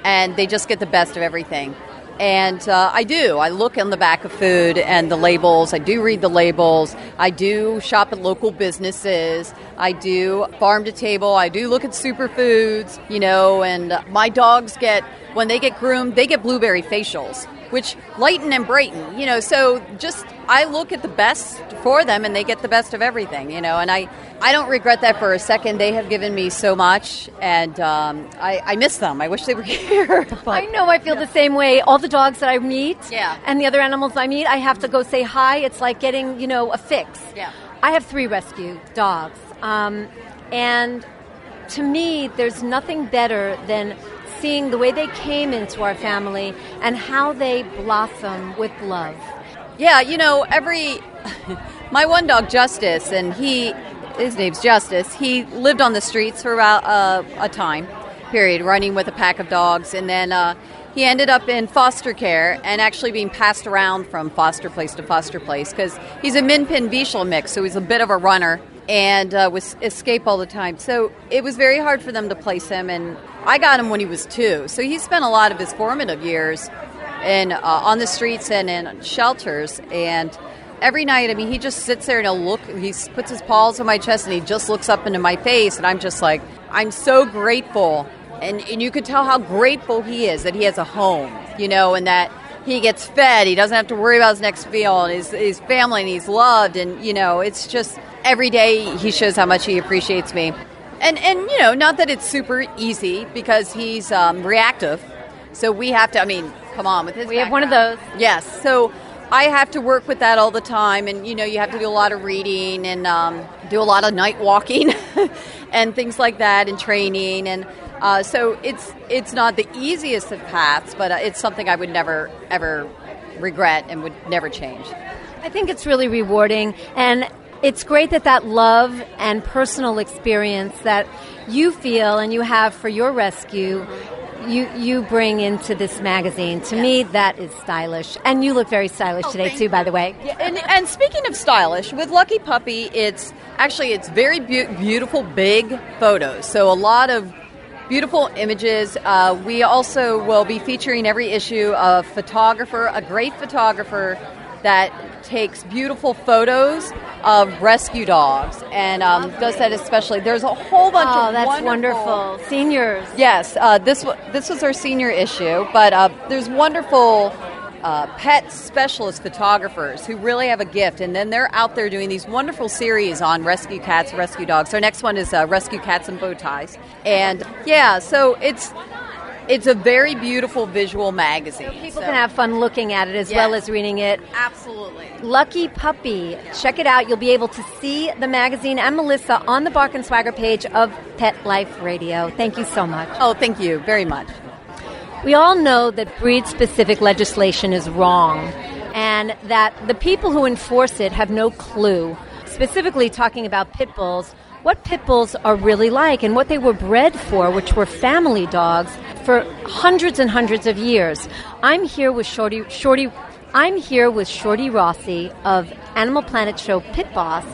and they just get the best of everything. And uh, I do. I look on the back of food and the labels. I do read the labels. I do shop at local businesses. I do farm to table. I do look at superfoods, you know, and my dogs get, when they get groomed, they get blueberry facials, which lighten and brighten, you know. So just, I look at the best for them and they get the best of everything, you know, and I, I don't regret that for a second. They have given me so much and um, I, I miss them. I wish they were *laughs* here. I know I feel the same way. All the dogs that I meet Yeah. and the other animals I meet, I have to go say hi. It's like getting, you know, a fix. Yeah. I have three rescue dogs. Um, and to me, there's nothing better than seeing the way they came into our family and how they blossom with love. Yeah, you know, every *laughs* my one dog Justice, and he his name's Justice. He lived on the streets for about uh, a time period, running with a pack of dogs, and then uh, he ended up in foster care and actually being passed around from foster place to foster place because he's a Min Pin Bichel mix, so he's a bit of a runner and uh, was escape all the time. So it was very hard for them to place him, and I got him when he was two. So he spent a lot of his formative years in uh, on the streets and in shelters and every night i mean he just sits there and he'll look he puts his paws on my chest and he just looks up into my face and i'm just like i'm so grateful and, and you could tell how grateful he is that he has a home you know and that he gets fed he doesn't have to worry about his next meal and his, his family and he's loved and you know it's just every day he shows how much he appreciates me and and you know not that it's super easy because he's um, reactive so we have to. I mean, come on with his. We have one of those. Yes. So I have to work with that all the time, and you know, you have to do a lot of reading and um, do a lot of night walking *laughs* and things like that, and training, and uh, so it's it's not the easiest of paths, but uh, it's something I would never ever regret and would never change. I think it's really rewarding and it's great that that love and personal experience that you feel and you have for your rescue you you bring into this magazine. To me that is stylish. And you look very stylish today too by the way. Yeah, and, and speaking of stylish, with Lucky Puppy, it's actually it's very beau- beautiful, big photos. So a lot of beautiful images. Uh, we also will be featuring every issue a photographer, a great photographer that takes beautiful photos of rescue dogs and um, does that especially. There's a whole bunch Oh, of that's wonderful, wonderful. Seniors. Yes, uh, this this was our senior issue, but uh, there's wonderful uh, pet specialist photographers who really have a gift, and then they're out there doing these wonderful series on rescue cats, rescue dogs. Our next one is uh, Rescue Cats and Bow Ties, and yeah, so it's it's a very beautiful visual magazine. People can have fun looking at it as Yes. well as reading it. Absolutely. Lucky Puppy. Check it out. You'll be able to see the magazine and Melissa on the Bark and Swagger page of Pet Life Radio. Thank you so much. Oh, thank you very much. We all know that breed specific legislation is wrong and that the people who enforce it have no clue. Specifically, talking about pit bulls, what pit bulls are really like and what they were bred for, which were family dogs for hundreds and hundreds of years. I'm here with Shorty, Shorty I'm here with Shorty Rossi of Animal Planet Show Pit Boss,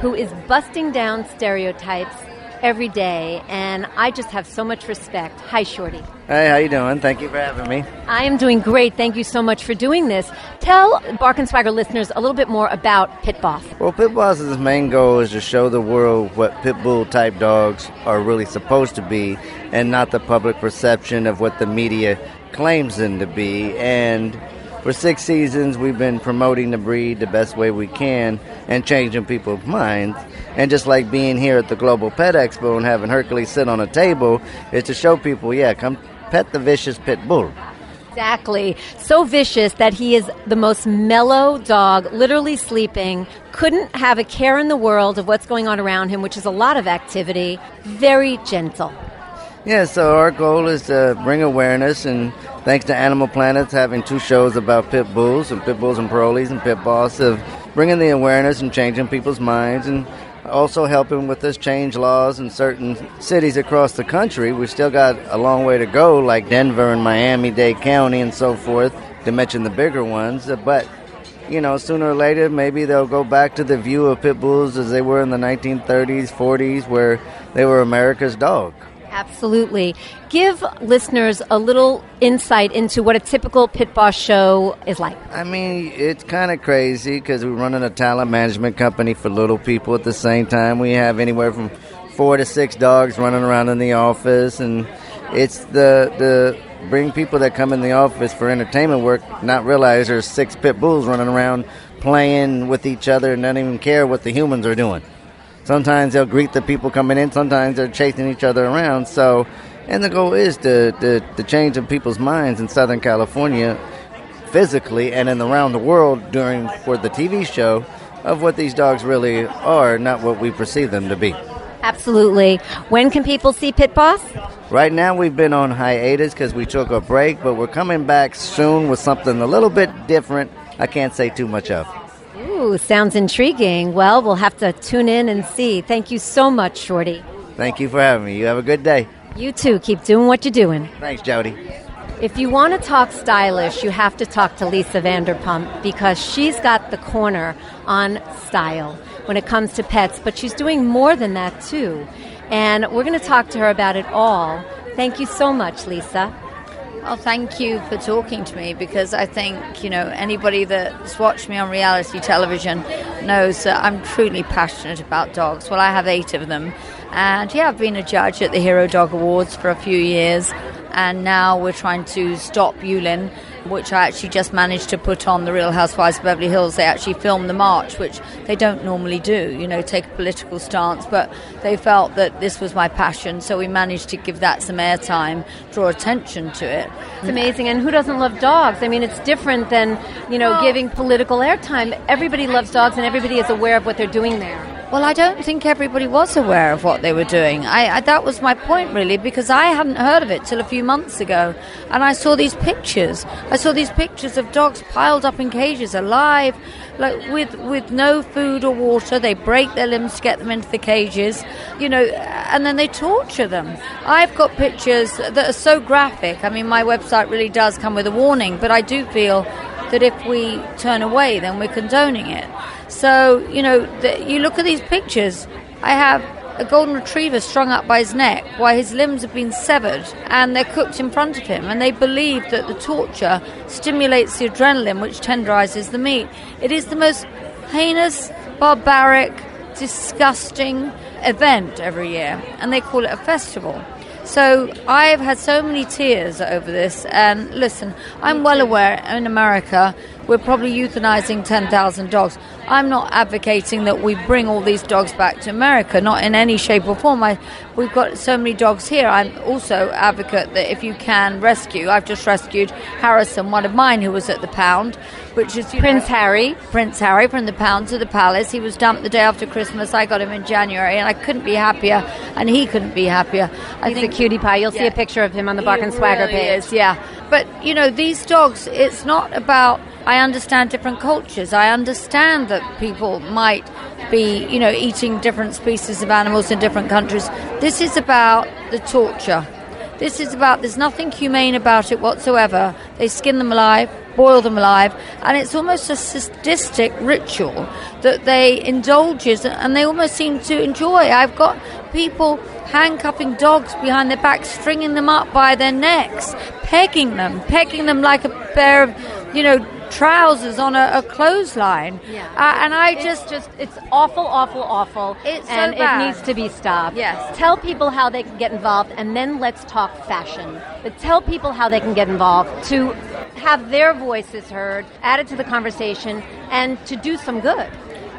who is busting down stereotypes every day, and I just have so much respect. Hi, Shorty. Hey, how you doing? Thank you for having me. I am doing great. Thank you so much for doing this. Tell Bark and Swagger listeners a little bit more about Pit Boss. Well, Pit Boss's main goal is to show the world what pit bull type dogs are really supposed to be and not the public perception of what the media claims them to be. And for six seasons, we've been promoting the breed the best way we can and changing people's minds. And just like being here at the Global Pet Expo and having Hercules sit on a table, is to show people, yeah, come pet the vicious pit bull. Exactly. So vicious that he is the most mellow dog, literally sleeping, couldn't have a care in the world of what's going on around him, which is a lot of activity. Very gentle. Yeah, so our goal is to bring awareness, and thanks to Animal Planet's having two shows about pit bulls, and pit bulls and parolees, and pit boss, of bringing the awareness and changing people's minds, and also helping with this change laws in certain cities across the country. We still got a long way to go, like Denver and Miami Dade County and so forth, to mention the bigger ones. But you know, sooner or later, maybe they'll go back to the view of pit bulls as they were in the 1930s, 40s, where they were America's dog. Absolutely. Give listeners a little insight into what a typical Pit Boss show is like. I mean, it's kind of crazy because we're running a talent management company for little people at the same time. We have anywhere from four to six dogs running around in the office, and it's the the bring people that come in the office for entertainment work not realize there's six pit bulls running around playing with each other and don't even care what the humans are doing. Sometimes they'll greet the people coming in. Sometimes they're chasing each other around. So, and the goal is to, to, to change in people's minds in Southern California physically and in around the world during for the TV show of what these dogs really are, not what we perceive them to be. Absolutely. When can people see Pit Boss? Right now, we've been on hiatus because we took a break, but we're coming back soon with something a little bit different. I can't say too much of. Ooh, sounds intriguing. Well, we'll have to tune in and see. Thank you so much, Shorty. Thank you for having me. You have a good day. You too. Keep doing what you're doing. Thanks, Jody. If you want to talk stylish, you have to talk to Lisa Vanderpump because she's got the corner on style when it comes to pets, but she's doing more than that too. And we're going to talk to her about it all. Thank you so much, Lisa. Well, thank you for talking to me because I think, you know, anybody that's watched me on reality television knows that I'm truly passionate about dogs. Well, I have eight of them. And yeah, I've been a judge at the Hero Dog Awards for a few years. And now we're trying to stop Yulin, which I actually just managed to put on the Real Housewives of Beverly Hills. They actually filmed the march, which they don't normally do, you know, take a political stance. But they felt that this was my passion, so we managed to give that some airtime, draw attention to it. It's amazing. And who doesn't love dogs? I mean, it's different than, you know, giving political airtime. Everybody loves dogs and everybody is aware of what they're doing there. Well, I don't think everybody was aware of what they were doing. I, I, that was my point, really, because I hadn't heard of it till a few months ago, and I saw these pictures. I saw these pictures of dogs piled up in cages, alive, like with with no food or water. They break their limbs to get them into the cages, you know, and then they torture them. I've got pictures that are so graphic. I mean, my website really does come with a warning, but I do feel that if we turn away, then we're condoning it. So, you know, the, you look at these pictures. I have a golden retriever strung up by his neck while his limbs have been severed and they're cooked in front of him. And they believe that the torture stimulates the adrenaline, which tenderizes the meat. It is the most heinous, barbaric, disgusting event every year. And they call it a festival. So I've had so many tears over this. And listen, I'm well aware in America we're probably euthanizing 10,000 dogs. I'm not advocating that we bring all these dogs back to America, not in any shape or form. I, we've got so many dogs here. I'm also advocate that if you can rescue, I've just rescued Harrison, one of mine, who was at the pound, which is Prince know, Harry. Prince Harry from the pound to the palace. He was dumped the day after Christmas. I got him in January, and I couldn't be happier, and he couldn't be happier. I He's think a cutie pie. You'll see a picture of him on the Bark and Swagger really page. is, yeah. But you know, these dogs. It's not about. I understand different cultures. I understand that people might be, you know, eating different species of animals in different countries. This is about the torture. This is about. There's nothing humane about it whatsoever. They skin them alive, boil them alive, and it's almost a sadistic ritual that they indulge in, and they almost seem to enjoy. I've got people handcuffing dogs behind their backs, stringing them up by their necks, pegging them, pegging them like a pair of, you know, trousers on a, a clothesline. Yeah. Uh, and I It's just, just it's awful, awful, awful. It's so and bad. it needs to be stopped. Yes. Tell people how they can get involved, and then let's talk fashion. But tell people how they can get involved to have their voices heard, added to the conversation, and to do some good.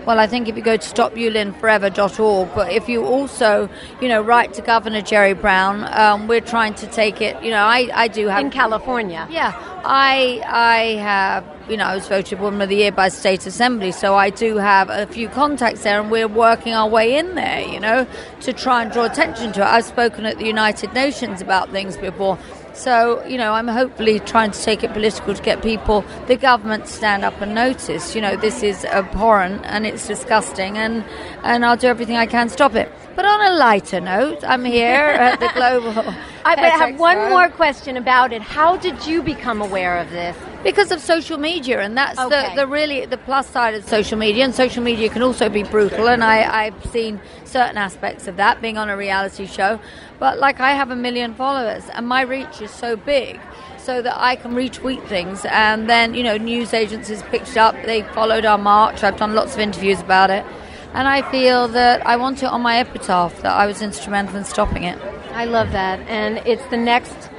Well, I think if you go to stopyulinforever.org, but if you also, you know, write to Governor Jerry Brown, um, we're trying to take it. You know, I, I do have In California. Yeah, I I have. You know, I was voted Woman of the Year by State Assembly, so I do have a few contacts there, and we're working our way in there. You know, to try and draw attention to it. I've spoken at the United Nations about things before. So, you know, I'm hopefully trying to take it political to get people, the government, to stand up and notice. You know, this is abhorrent and it's disgusting, and, and I'll do everything I can to stop it. But on a lighter note, I'm here at the *laughs* Global. I, I have one more question about it. How did you become aware of this? Because of social media and that's Okay. the, the really the plus side of social media. And social media can also be brutal and I, I've seen certain aspects of that being on a reality show. But like I have a million followers and my reach is so big so that I can retweet things. And then you know news agencies picked it up they followed our march. I've done lots of interviews about it. And I feel that I want it on my epitaph that I was instrumental in stopping it. I love that. And it's the next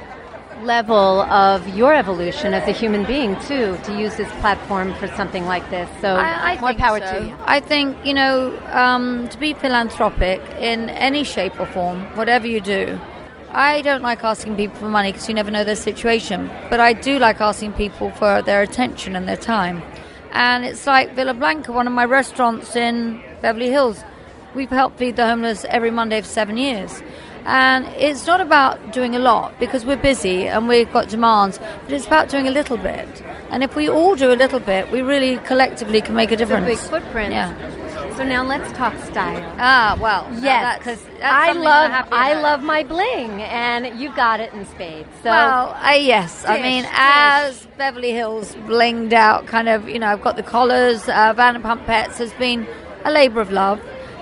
level of your evolution as a human being, too, to use this platform for something like this. So, I, I more power so. to you. I think, you know, um, to be philanthropic in any shape or form, whatever you do, I don't like asking people for money because you never know their situation. But I do like asking people for their attention and their time. And it's like Villa Blanca, one of my restaurants in Beverly Hills. We've helped feed the homeless every Monday for seven years. And it's not about doing a lot because we're busy and we've got demands, but it's about doing a little bit. And if we all do a little bit, we really collectively can make a It's a difference. big footprint. Yeah. So now let's talk style. Ah, well. Yes, because I love I love my bling, and you've got it in spades. So well, uh, yes. I mean, dish. as Beverly Hills blinged out, kind of, you know, I've got the collars. Uh, Vanderpump Pets has been a labour of love,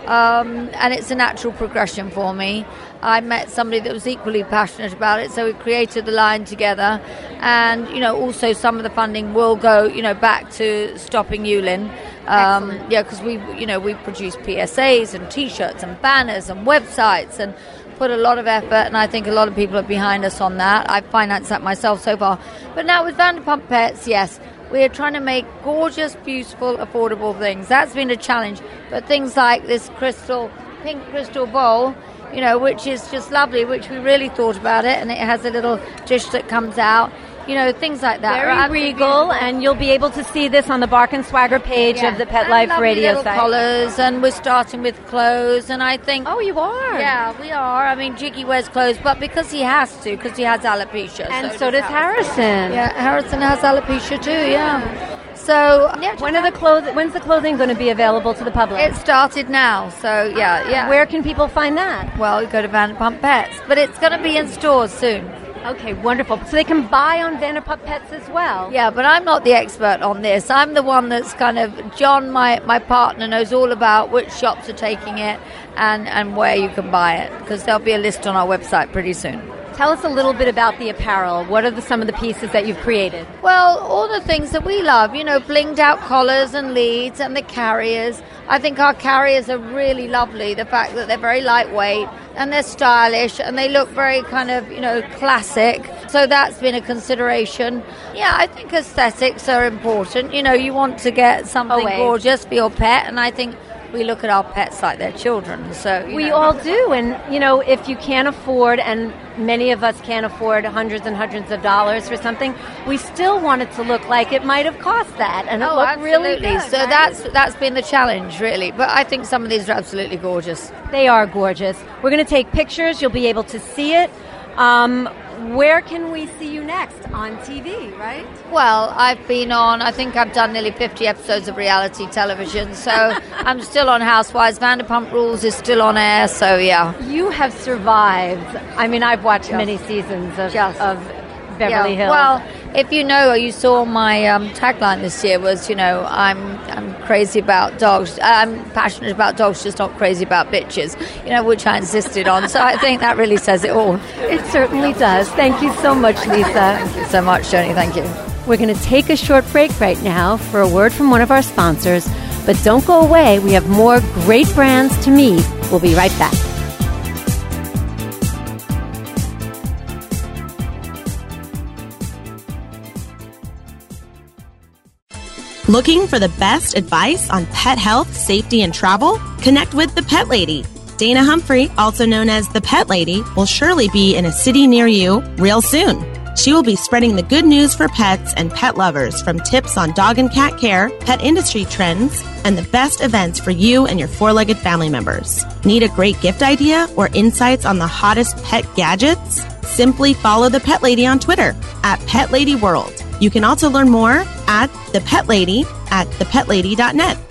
um, and it's a natural progression for me. I met somebody that was equally passionate about it, so we created the line together. And you know, also some of the funding will go, you know, back to stopping Yulin. Um, yeah, because we, you know, we produce PSAs and T-shirts and banners and websites and put a lot of effort, and I think a lot of people are behind us on that. I've financed that myself so far, but now with Vanderpump Pets, yes, we're trying to make gorgeous, beautiful, affordable things. That's been a challenge, but things like this crystal, pink crystal bowl. You know, which is just lovely, which we really thought about it, and it has a little dish that comes out. You know, things like that. very absolutely regal, and you'll be able to see this on the Bark and Swagger page Yeah. of the Pet And Life Radio site. collars, and we're starting with clothes. And I think, oh, you are. Yeah, we are. I mean, Jiggy wears clothes, but because he has to, because he has alopecia. And so does Harrison. Yeah, Harrison has alopecia too. Yeah. So when are the clothes? When's the clothing going to be available to the public? It started now. So yeah, ah, yeah. Where can people find that? Well, go to Vanderpump Pets, but it's going to be in stores soon. Okay, wonderful. So they can buy on Vanderpump Pets as well. Yeah, but I'm not the expert on this. I'm the one that's kind of John, my my partner, knows all about which shops are taking it and and where you can buy it because there'll be a list on our website pretty soon. Tell us a little bit about the apparel. What are the, some of the pieces that you've created? Well, all the things that we love, you know, blinged out collars and leads and the carriers. I think our carriers are really lovely. The fact that they're very lightweight and they're stylish and they look very kind of, you know, classic. So that's been a consideration. Yeah, I think aesthetics are important. You know, you want to get something Always. gorgeous for your pet, and I think we look at our pets like they're children. So We know. all do. And, you know, if you can't afford, and many of us can't afford hundreds and hundreds of dollars for something, we still want it to look like it might have cost that. And it Oh, looked really good. So right? that's that's been the challenge, really. But I think some of these are absolutely gorgeous. They are gorgeous. We're going to take pictures. You'll be able to see it. Um, where can we see you next? On TV, right? Well, I've been on. I think I've done nearly 50 episodes of reality television. So *laughs* I'm still on Housewives. Vanderpump Rules is still on air. So yeah. You have survived. I mean, I've watched Yes. many seasons of, Yes. of Beverly Yeah, Hills. Well, if you know or you saw my um, tagline this year was, you know, I'm I'm crazy about dogs. I'm passionate about dogs, just not crazy about bitches. You know, which I insisted on. So I think that really says it all. It certainly does. Thank you so much, Lisa. Thank you so much, Joni. Thank you. We're going to take a short break right now for a word from one of our sponsors. But don't go away. We have more great brands to meet. We'll be right back. Looking for the best advice on pet health, safety, and travel? Connect with the Pet Lady. Dana Humphrey, also known as the Pet Lady, will surely be in a city near you real soon. She will be spreading the good news for pets and pet lovers from tips on dog and cat care, pet industry trends, and the best events for you and your four legged family members. Need a great gift idea or insights on the hottest pet gadgets? Simply follow the Pet Lady on Twitter at Pet Lady World. You can also learn more at The Pet Lady at thepetlady.net.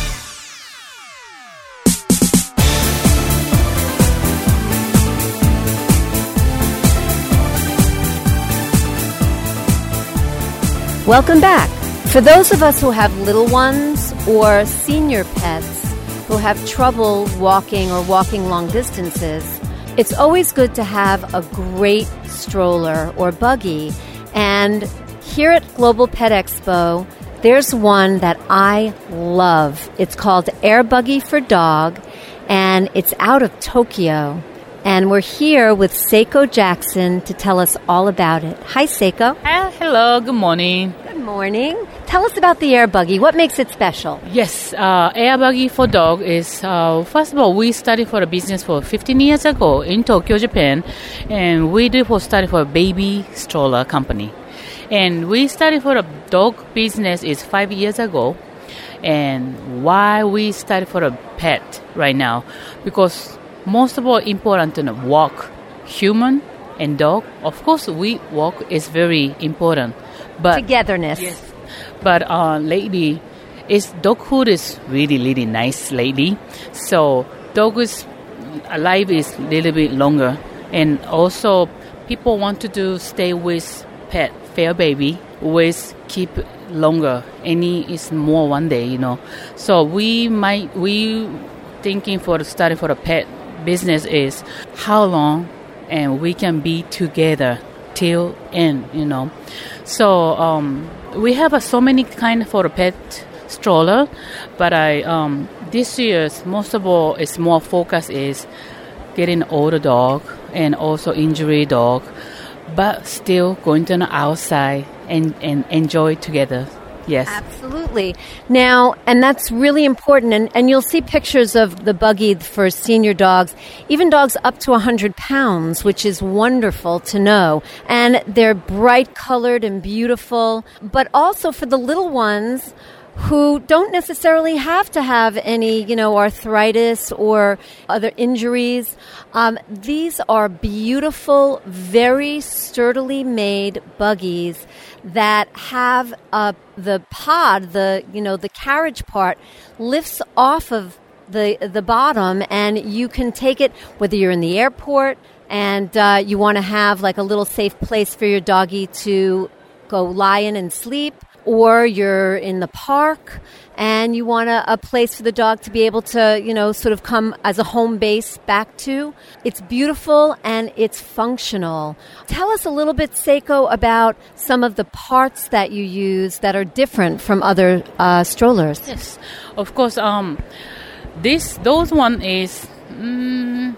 Welcome back. For those of us who have little ones or senior pets who have trouble walking or walking long distances, it's always good to have a great stroller or buggy. And here at Global Pet Expo, there's one that I love. It's called Air Buggy for Dog, and it's out of Tokyo. And we're here with Seiko Jackson to tell us all about it. Hi, Seiko. hello, good morning. Good morning. Tell us about the Air Buggy. What makes it special? Yes, uh, Air Buggy for Dog is, uh, first of all, we started for a business for 15 years ago in Tokyo, Japan, and we do for study for a baby stroller company. And we started for a dog business is five years ago. And why we started for a pet right now? Because most of all important to walk human and dog. Of course, we walk is very important, but togetherness. Yes. But uh, lately, is dog food is really really nice lately. So dog is life is little bit longer, and also people want to do stay with pet fair baby with keep longer. Any is more one day, you know. So we might we thinking for study for the pet business is how long and we can be together till end you know. So um, we have uh, so many kind for pet stroller but i um, this year's most of all is more focus is getting older dog and also injury dog but still going to the outside and, and enjoy together yes Absolutely. Now, and that's really important. And, and you'll see pictures of the buggy for senior dogs, even dogs up to 100 pounds, which is wonderful to know. And they're bright colored and beautiful. But also for the little ones who don't necessarily have to have any, you know, arthritis or other injuries. Um, these are beautiful, very sturdily made buggies that have uh, the pod, the you know, the carriage part lifts off of the the bottom, and you can take it whether you're in the airport and uh, you want to have like a little safe place for your doggy to go lie in and sleep, or you're in the park and you want a, a, place for the dog to be able to, you know, sort of come as a home base back to. It's beautiful and it's functional. Tell us a little bit, Seiko, about some of the parts that you use that are different from other uh, strollers. Yes, of course. Um, this those one is. Mm,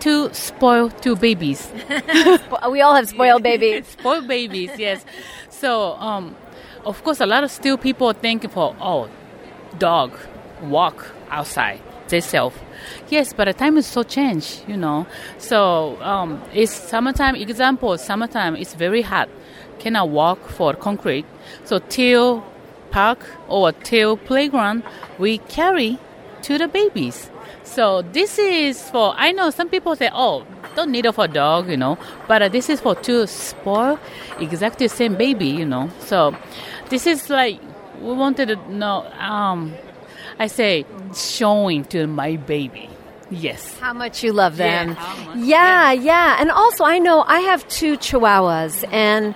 to spoil two babies. *laughs* we all have spoiled *laughs* babies. spoiled babies, yes. So, um, of course, a lot of still people think for oh, dog walk outside themselves. Yes, but the time is so changed, you know. So um, it's summertime. Example, summertime. It's very hot. Cannot walk for concrete. So till park or till playground, we carry to the babies. So this is for, I know some people say, oh, don't need it for dog, you know, but uh, this is for to spoil exactly same baby, you know. So this is like, we wanted to know, um, I say, showing to my baby. Yes. How much you love them. Yeah, yeah, yeah. And also, I know I have two chihuahuas, and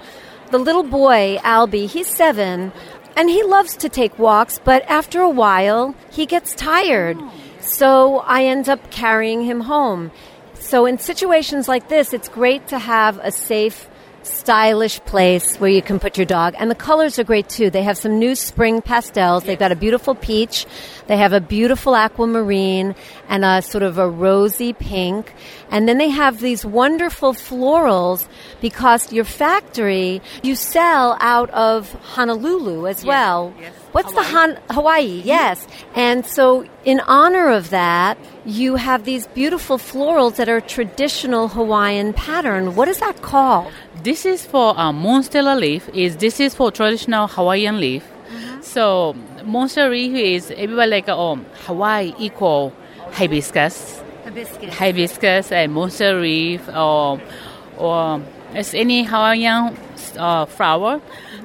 the little boy, Albie, he's seven, and he loves to take walks, but after a while, he gets tired. Oh. So I end up carrying him home. So in situations like this, it's great to have a safe, stylish place where you can put your dog. And the colors are great too. They have some new spring pastels. They've got a beautiful peach. They have a beautiful aquamarine and a sort of a rosy pink. And then they have these wonderful florals because your factory, you sell out of Honolulu as Yes, well. yes. What's the Han- Hawaii? Yes. And so, in honor of that, you have these beautiful florals that are traditional Hawaiian pattern. What is that called? This is for uh, monstera leaf. Is this is for traditional Hawaiian leaf. So monstera leaf is everybody like um Hawaii equal hibiscus, Hibiscus. hibiscus and monstera leaf or or as any Hawaiian uh, flower.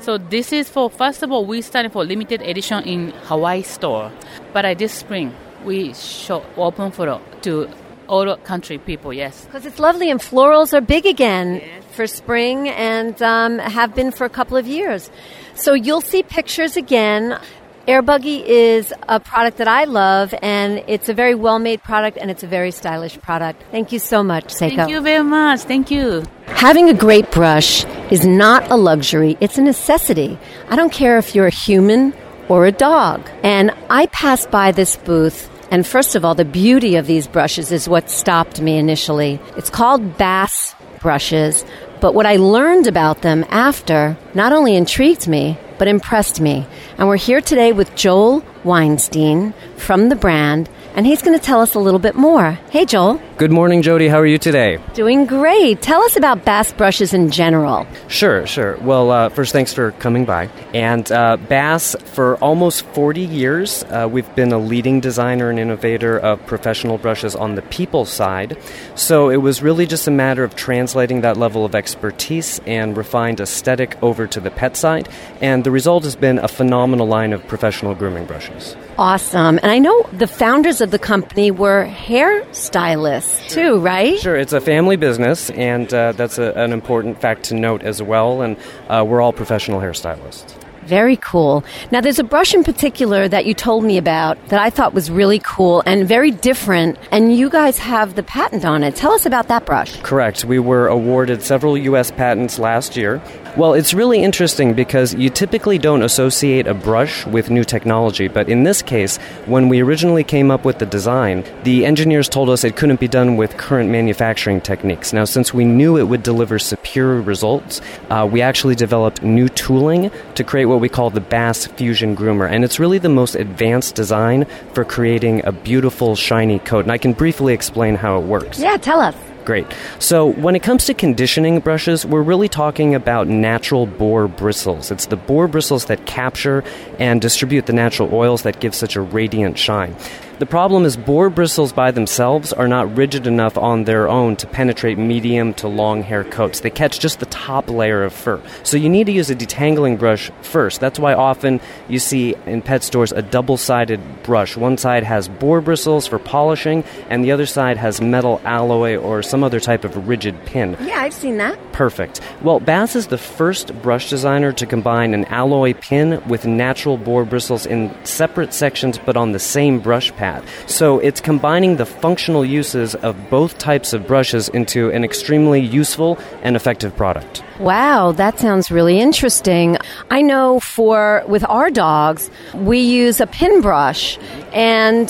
So this is for first of all we started for limited edition in Hawaii store, but uh, this spring we show open for uh, to all country people. Yes. Because it's lovely and florals are big again for spring and um, have been for a couple of years. So you'll see pictures again. Air Buggy is a product that I love, and it's a very well made product and it's a very stylish product. Thank you so much, Seiko. Thank you very much. Thank you. Having a great brush is not a luxury, it's a necessity. I don't care if you're a human or a dog. And I passed by this booth, and first of all, the beauty of these brushes is what stopped me initially. It's called Bass brushes, but what I learned about them after not only intrigued me, but impressed me. And we're here today with Joel Weinstein from the brand, and he's going to tell us a little bit more. Hey, Joel. Good morning, Jody. How are you today? Doing great. Tell us about Bass brushes in general. Sure, sure. Well, uh, first, thanks for coming by. And uh, Bass, for almost 40 years, uh, we've been a leading designer and innovator of professional brushes on the people side. So it was really just a matter of translating that level of expertise and refined aesthetic over to the pet side. And the result has been a phenomenal line of professional grooming brushes. Awesome. And I know the founders of the company were hairstylists too, right? Sure, it's a family business, and uh, that's a, an important fact to note as well. And uh, we're all professional hairstylists. Very cool. Now, there's a brush in particular that you told me about that I thought was really cool and very different, and you guys have the patent on it. Tell us about that brush. Correct. We were awarded several U.S. patents last year. Well, it's really interesting because you typically don't associate a brush with new technology, but in this case, when we originally came up with the design, the engineers told us it couldn't be done with current manufacturing techniques. Now, since we knew it would deliver superior results, uh, we actually developed new tooling to create what we call the Bass Fusion Groomer, and it's really the most advanced design for creating a beautiful, shiny coat. And I can briefly explain how it works. Yeah, tell us. Great. So, when it comes to conditioning brushes, we're really talking about natural boar bristles. It's the boar bristles that capture and distribute the natural oils that give such a radiant shine. The problem is boar bristles by themselves are not rigid enough on their own to penetrate medium to long hair coats. They catch just the top layer of fur. So you need to use a detangling brush first. That's why often you see in pet stores a double sided brush. One side has boar bristles for polishing, and the other side has metal alloy or some other type of rigid pin. Yeah, I've seen that. Perfect. Well, Bass is the first brush designer to combine an alloy pin with natural boar bristles in separate sections but on the same brush pad. So it's combining the functional uses of both types of brushes into an extremely useful and effective product. Wow, that sounds really interesting. I know for with our dogs, we use a pin brush and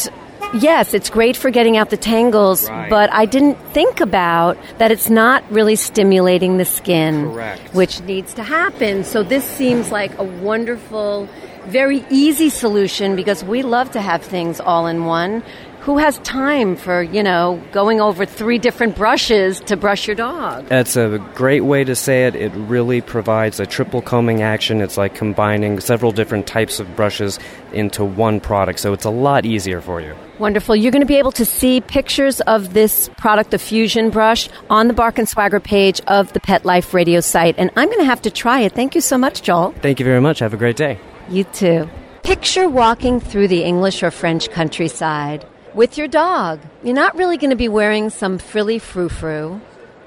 Yes, it's great for getting out the tangles, Right. but I didn't think about that it's not really stimulating the skin, Correct. which needs to happen. So this seems like a wonderful, very easy solution because we love to have things all in one. Who has time for, you know, going over three different brushes to brush your dog? That's a great way to say it. It really provides a triple combing action. It's like combining several different types of brushes into one product, so it's a lot easier for you. Wonderful. You're going to be able to see pictures of this product, the Fusion brush, on the Bark and Swagger page of the Pet Life Radio site. And I'm going to have to try it. Thank you so much, Joel. Thank you very much. Have a great day. You too. Picture walking through the English or French countryside with your dog. You're not really going to be wearing some frilly frou frou.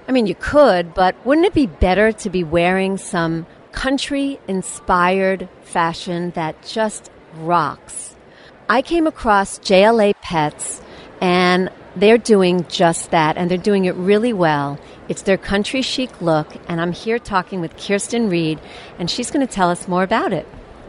I mean, you could, but wouldn't it be better to be wearing some country inspired fashion that just rocks? I came across JLA Pets and they're doing just that and they're doing it really well. It's their country chic look and I'm here talking with Kirsten Reed and she's going to tell us more about it.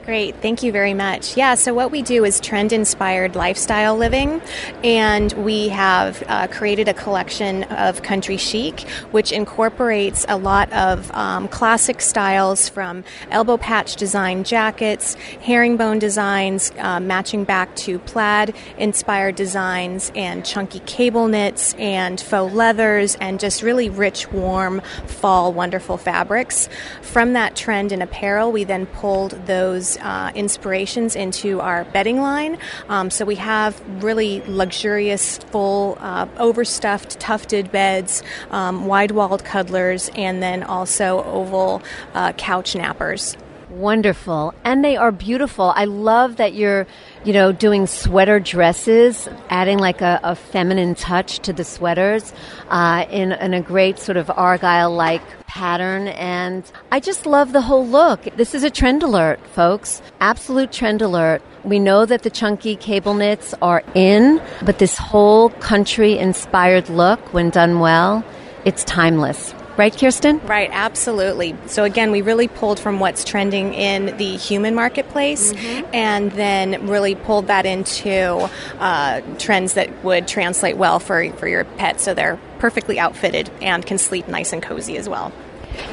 Great, thank you very much. Yeah, so what we do is trend inspired lifestyle living, and we have uh, created a collection of country chic, which incorporates a lot of um, classic styles from elbow patch design jackets, herringbone designs, uh, matching back to plaid inspired designs, and chunky cable knits, and faux leathers, and just really rich, warm, fall, wonderful fabrics. From that trend in apparel, we then pulled those uh, inspirations into our bedding line. Um, so we have really luxurious, full, uh, overstuffed, tufted beds, um, wide walled cuddlers, and then also oval uh, couch nappers. Wonderful. And they are beautiful. I love that you're, you know, doing sweater dresses, adding like a, a feminine touch to the sweaters uh, in, in a great sort of Argyle like pattern. And I just love the whole look. This is a trend alert, folks. Absolute trend alert. We know that the chunky cable knits are in, but this whole country inspired look, when done well, it's timeless. Right, Kirsten? Right, absolutely. So again, we really pulled from what's trending in the human marketplace, and then really pulled that into uh, trends that would translate well for for your pet, so they're perfectly outfitted and can sleep nice and cozy as well.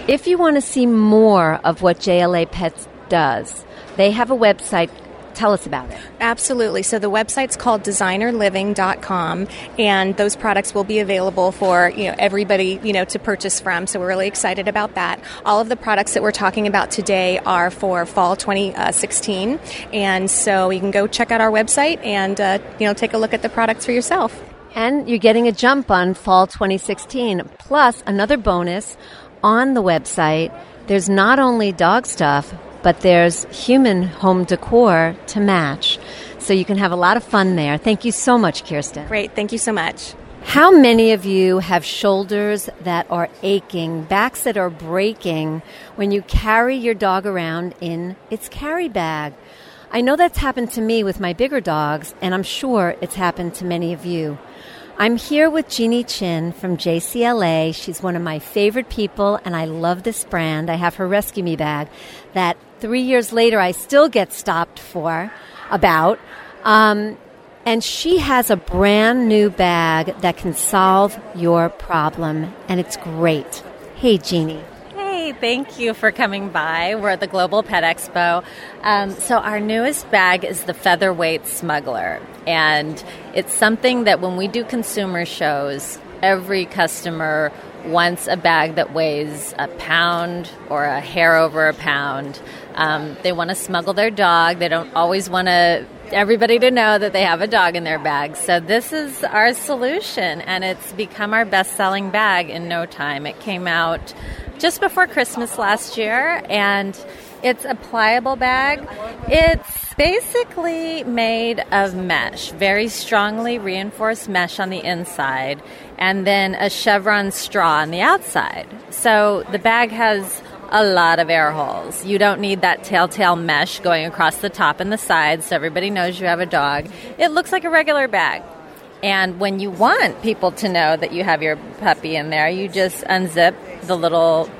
If you want to see more of what JLA Pets does, they have a website. Tell us about it. Absolutely. So the website's called designerliving.com and those products will be available for, you know, everybody, you know, to purchase from. So we're really excited about that. All of the products that we're talking about today are for fall 2016 and so you can go check out our website and uh, you know, take a look at the products for yourself. And you're getting a jump on fall 2016. Plus, another bonus on the website, there's not only dog stuff, but there's human home decor to match. So you can have a lot of fun there. Thank you so much, Kirsten. Great. Thank you so much. How many of you have shoulders that are aching, backs that are breaking when you carry your dog around in its carry bag? I know that's happened to me with my bigger dogs, and I'm sure it's happened to many of you. I'm here with Jeannie Chin from JCLA. She's one of my favorite people, and I love this brand. I have her Rescue Me bag that three years later I still get stopped for about. Um, and she has a brand new bag that can solve your problem, and it's great. Hey, Jeannie. Hey, thank you for coming by. We're at the Global Pet Expo. Um, so, our newest bag is the Featherweight Smuggler. And it's something that when we do consumer shows, every customer wants a bag that weighs a pound or a hair over a pound. Um, they want to smuggle their dog. They don't always want to everybody to know that they have a dog in their bag. So this is our solution, and it's become our best-selling bag in no time. It came out just before Christmas last year, and it's a pliable bag. It's basically made of mesh, very strongly reinforced mesh on the inside, and then a chevron straw on the outside. So the bag has a lot of air holes. You don't need that telltale mesh going across the top and the sides so everybody knows you have a dog. It looks like a regular bag. And when you want people to know that you have your puppy in there, you just unzip the little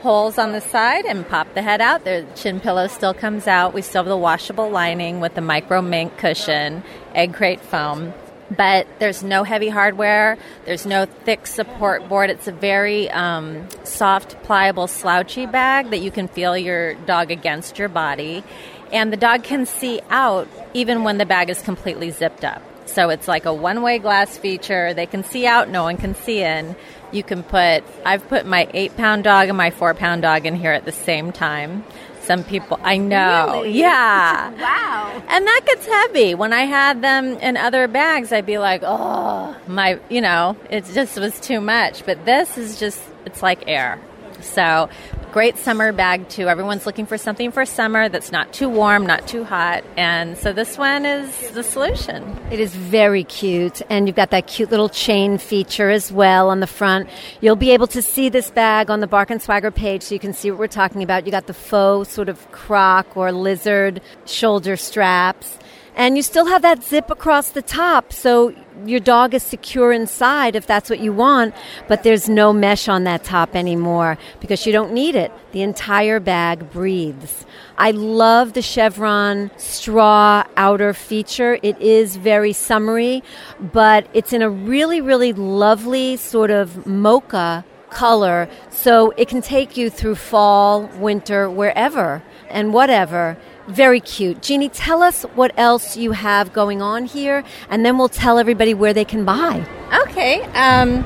holes on the side and pop the head out. The chin pillow still comes out. We still have the washable lining with the micro mink cushion, egg crate foam. But there's no heavy hardware. There's no thick support board. It's a very um, soft, pliable, slouchy bag that you can feel your dog against your body. And the dog can see out even when the bag is completely zipped up. So it's like a one way glass feature. They can see out, no one can see in. You can put, I've put my eight pound dog and my four pound dog in here at the same time. Some people, I know. Really? Yeah. *laughs* wow. And that gets heavy. When I had them in other bags, I'd be like, oh, my, you know, it just was too much. But this is just, it's like air. So great summer bag too. Everyone's looking for something for summer that's not too warm, not too hot. And so this one is the solution. It is very cute, and you've got that cute little chain feature as well on the front. You'll be able to see this bag on the Bark and Swagger page so you can see what we're talking about. You got the faux sort of croc or lizard shoulder straps. And you still have that zip across the top, so your dog is secure inside if that's what you want, but there's no mesh on that top anymore because you don't need it. The entire bag breathes. I love the chevron straw outer feature. It is very summery, but it's in a really, really lovely sort of mocha color, so it can take you through fall, winter, wherever and whatever. Very cute. Jeannie, tell us what else you have going on here, and then we'll tell everybody where they can buy. Okay. Um,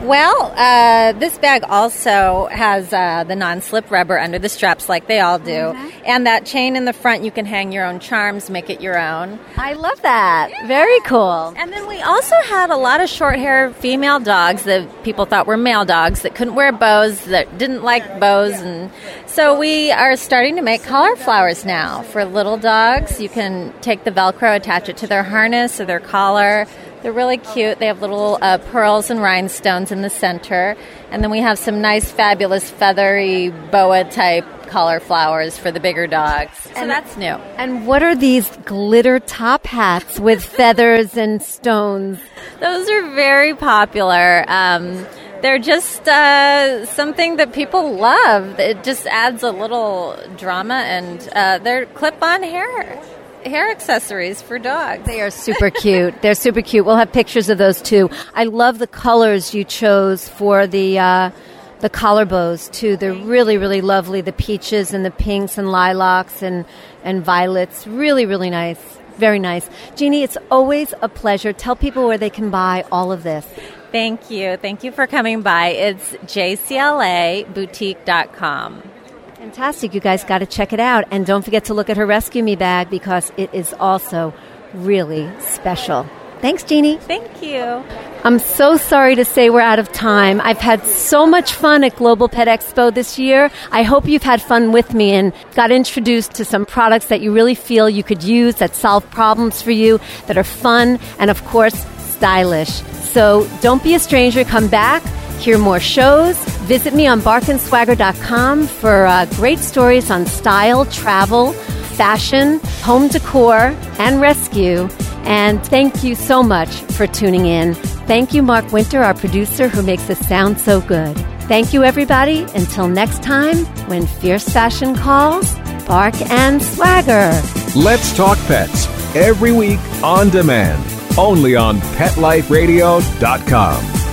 well, uh, this bag also has uh, the non slip rubber under the straps, like they all do. Mm-hmm. And that chain in the front, you can hang your own charms, make it your own. I love that. Very cool. And then we also had a lot of short hair female dogs that people thought were male dogs that couldn't wear bows, that didn't like bows. And so we are starting to make collar flowers now for little dogs. You can take the Velcro, attach it to their harness or their collar. They're really cute. They have little uh, pearls and rhinestones in the center. And then we have some nice, fabulous, feathery boa type collar flowers for the bigger dogs. So that's new. And what are these glitter top hats with feathers and stones? Those are very popular. Um, they're just uh, something that people love. It just adds a little drama, and uh, they're clip on hair. Hair accessories for dogs. They are super cute. They're super cute. We'll have pictures of those too. I love the colors you chose for the uh, the collar bows too. They're really really lovely. The peaches and the pinks and lilacs and and violets. Really really nice. Very nice. Jeannie, it's always a pleasure. Tell people where they can buy all of this. Thank you. Thank you for coming by. It's jclaboutique.com. Fantastic. You guys got to check it out. And don't forget to look at her Rescue Me bag because it is also really special. Thanks, Jeannie. Thank you. I'm so sorry to say we're out of time. I've had so much fun at Global Pet Expo this year. I hope you've had fun with me and got introduced to some products that you really feel you could use that solve problems for you, that are fun, and of course, stylish. So don't be a stranger. Come back, hear more shows. Visit me on barkandswagger.com for uh, great stories on style, travel, fashion, home decor, and rescue. And thank you so much for tuning in. Thank you, Mark Winter, our producer, who makes us sound so good. Thank you, everybody. Until next time, when fierce fashion calls, bark and swagger. Let's talk pets every week on demand, only on PetLifeRadio.com.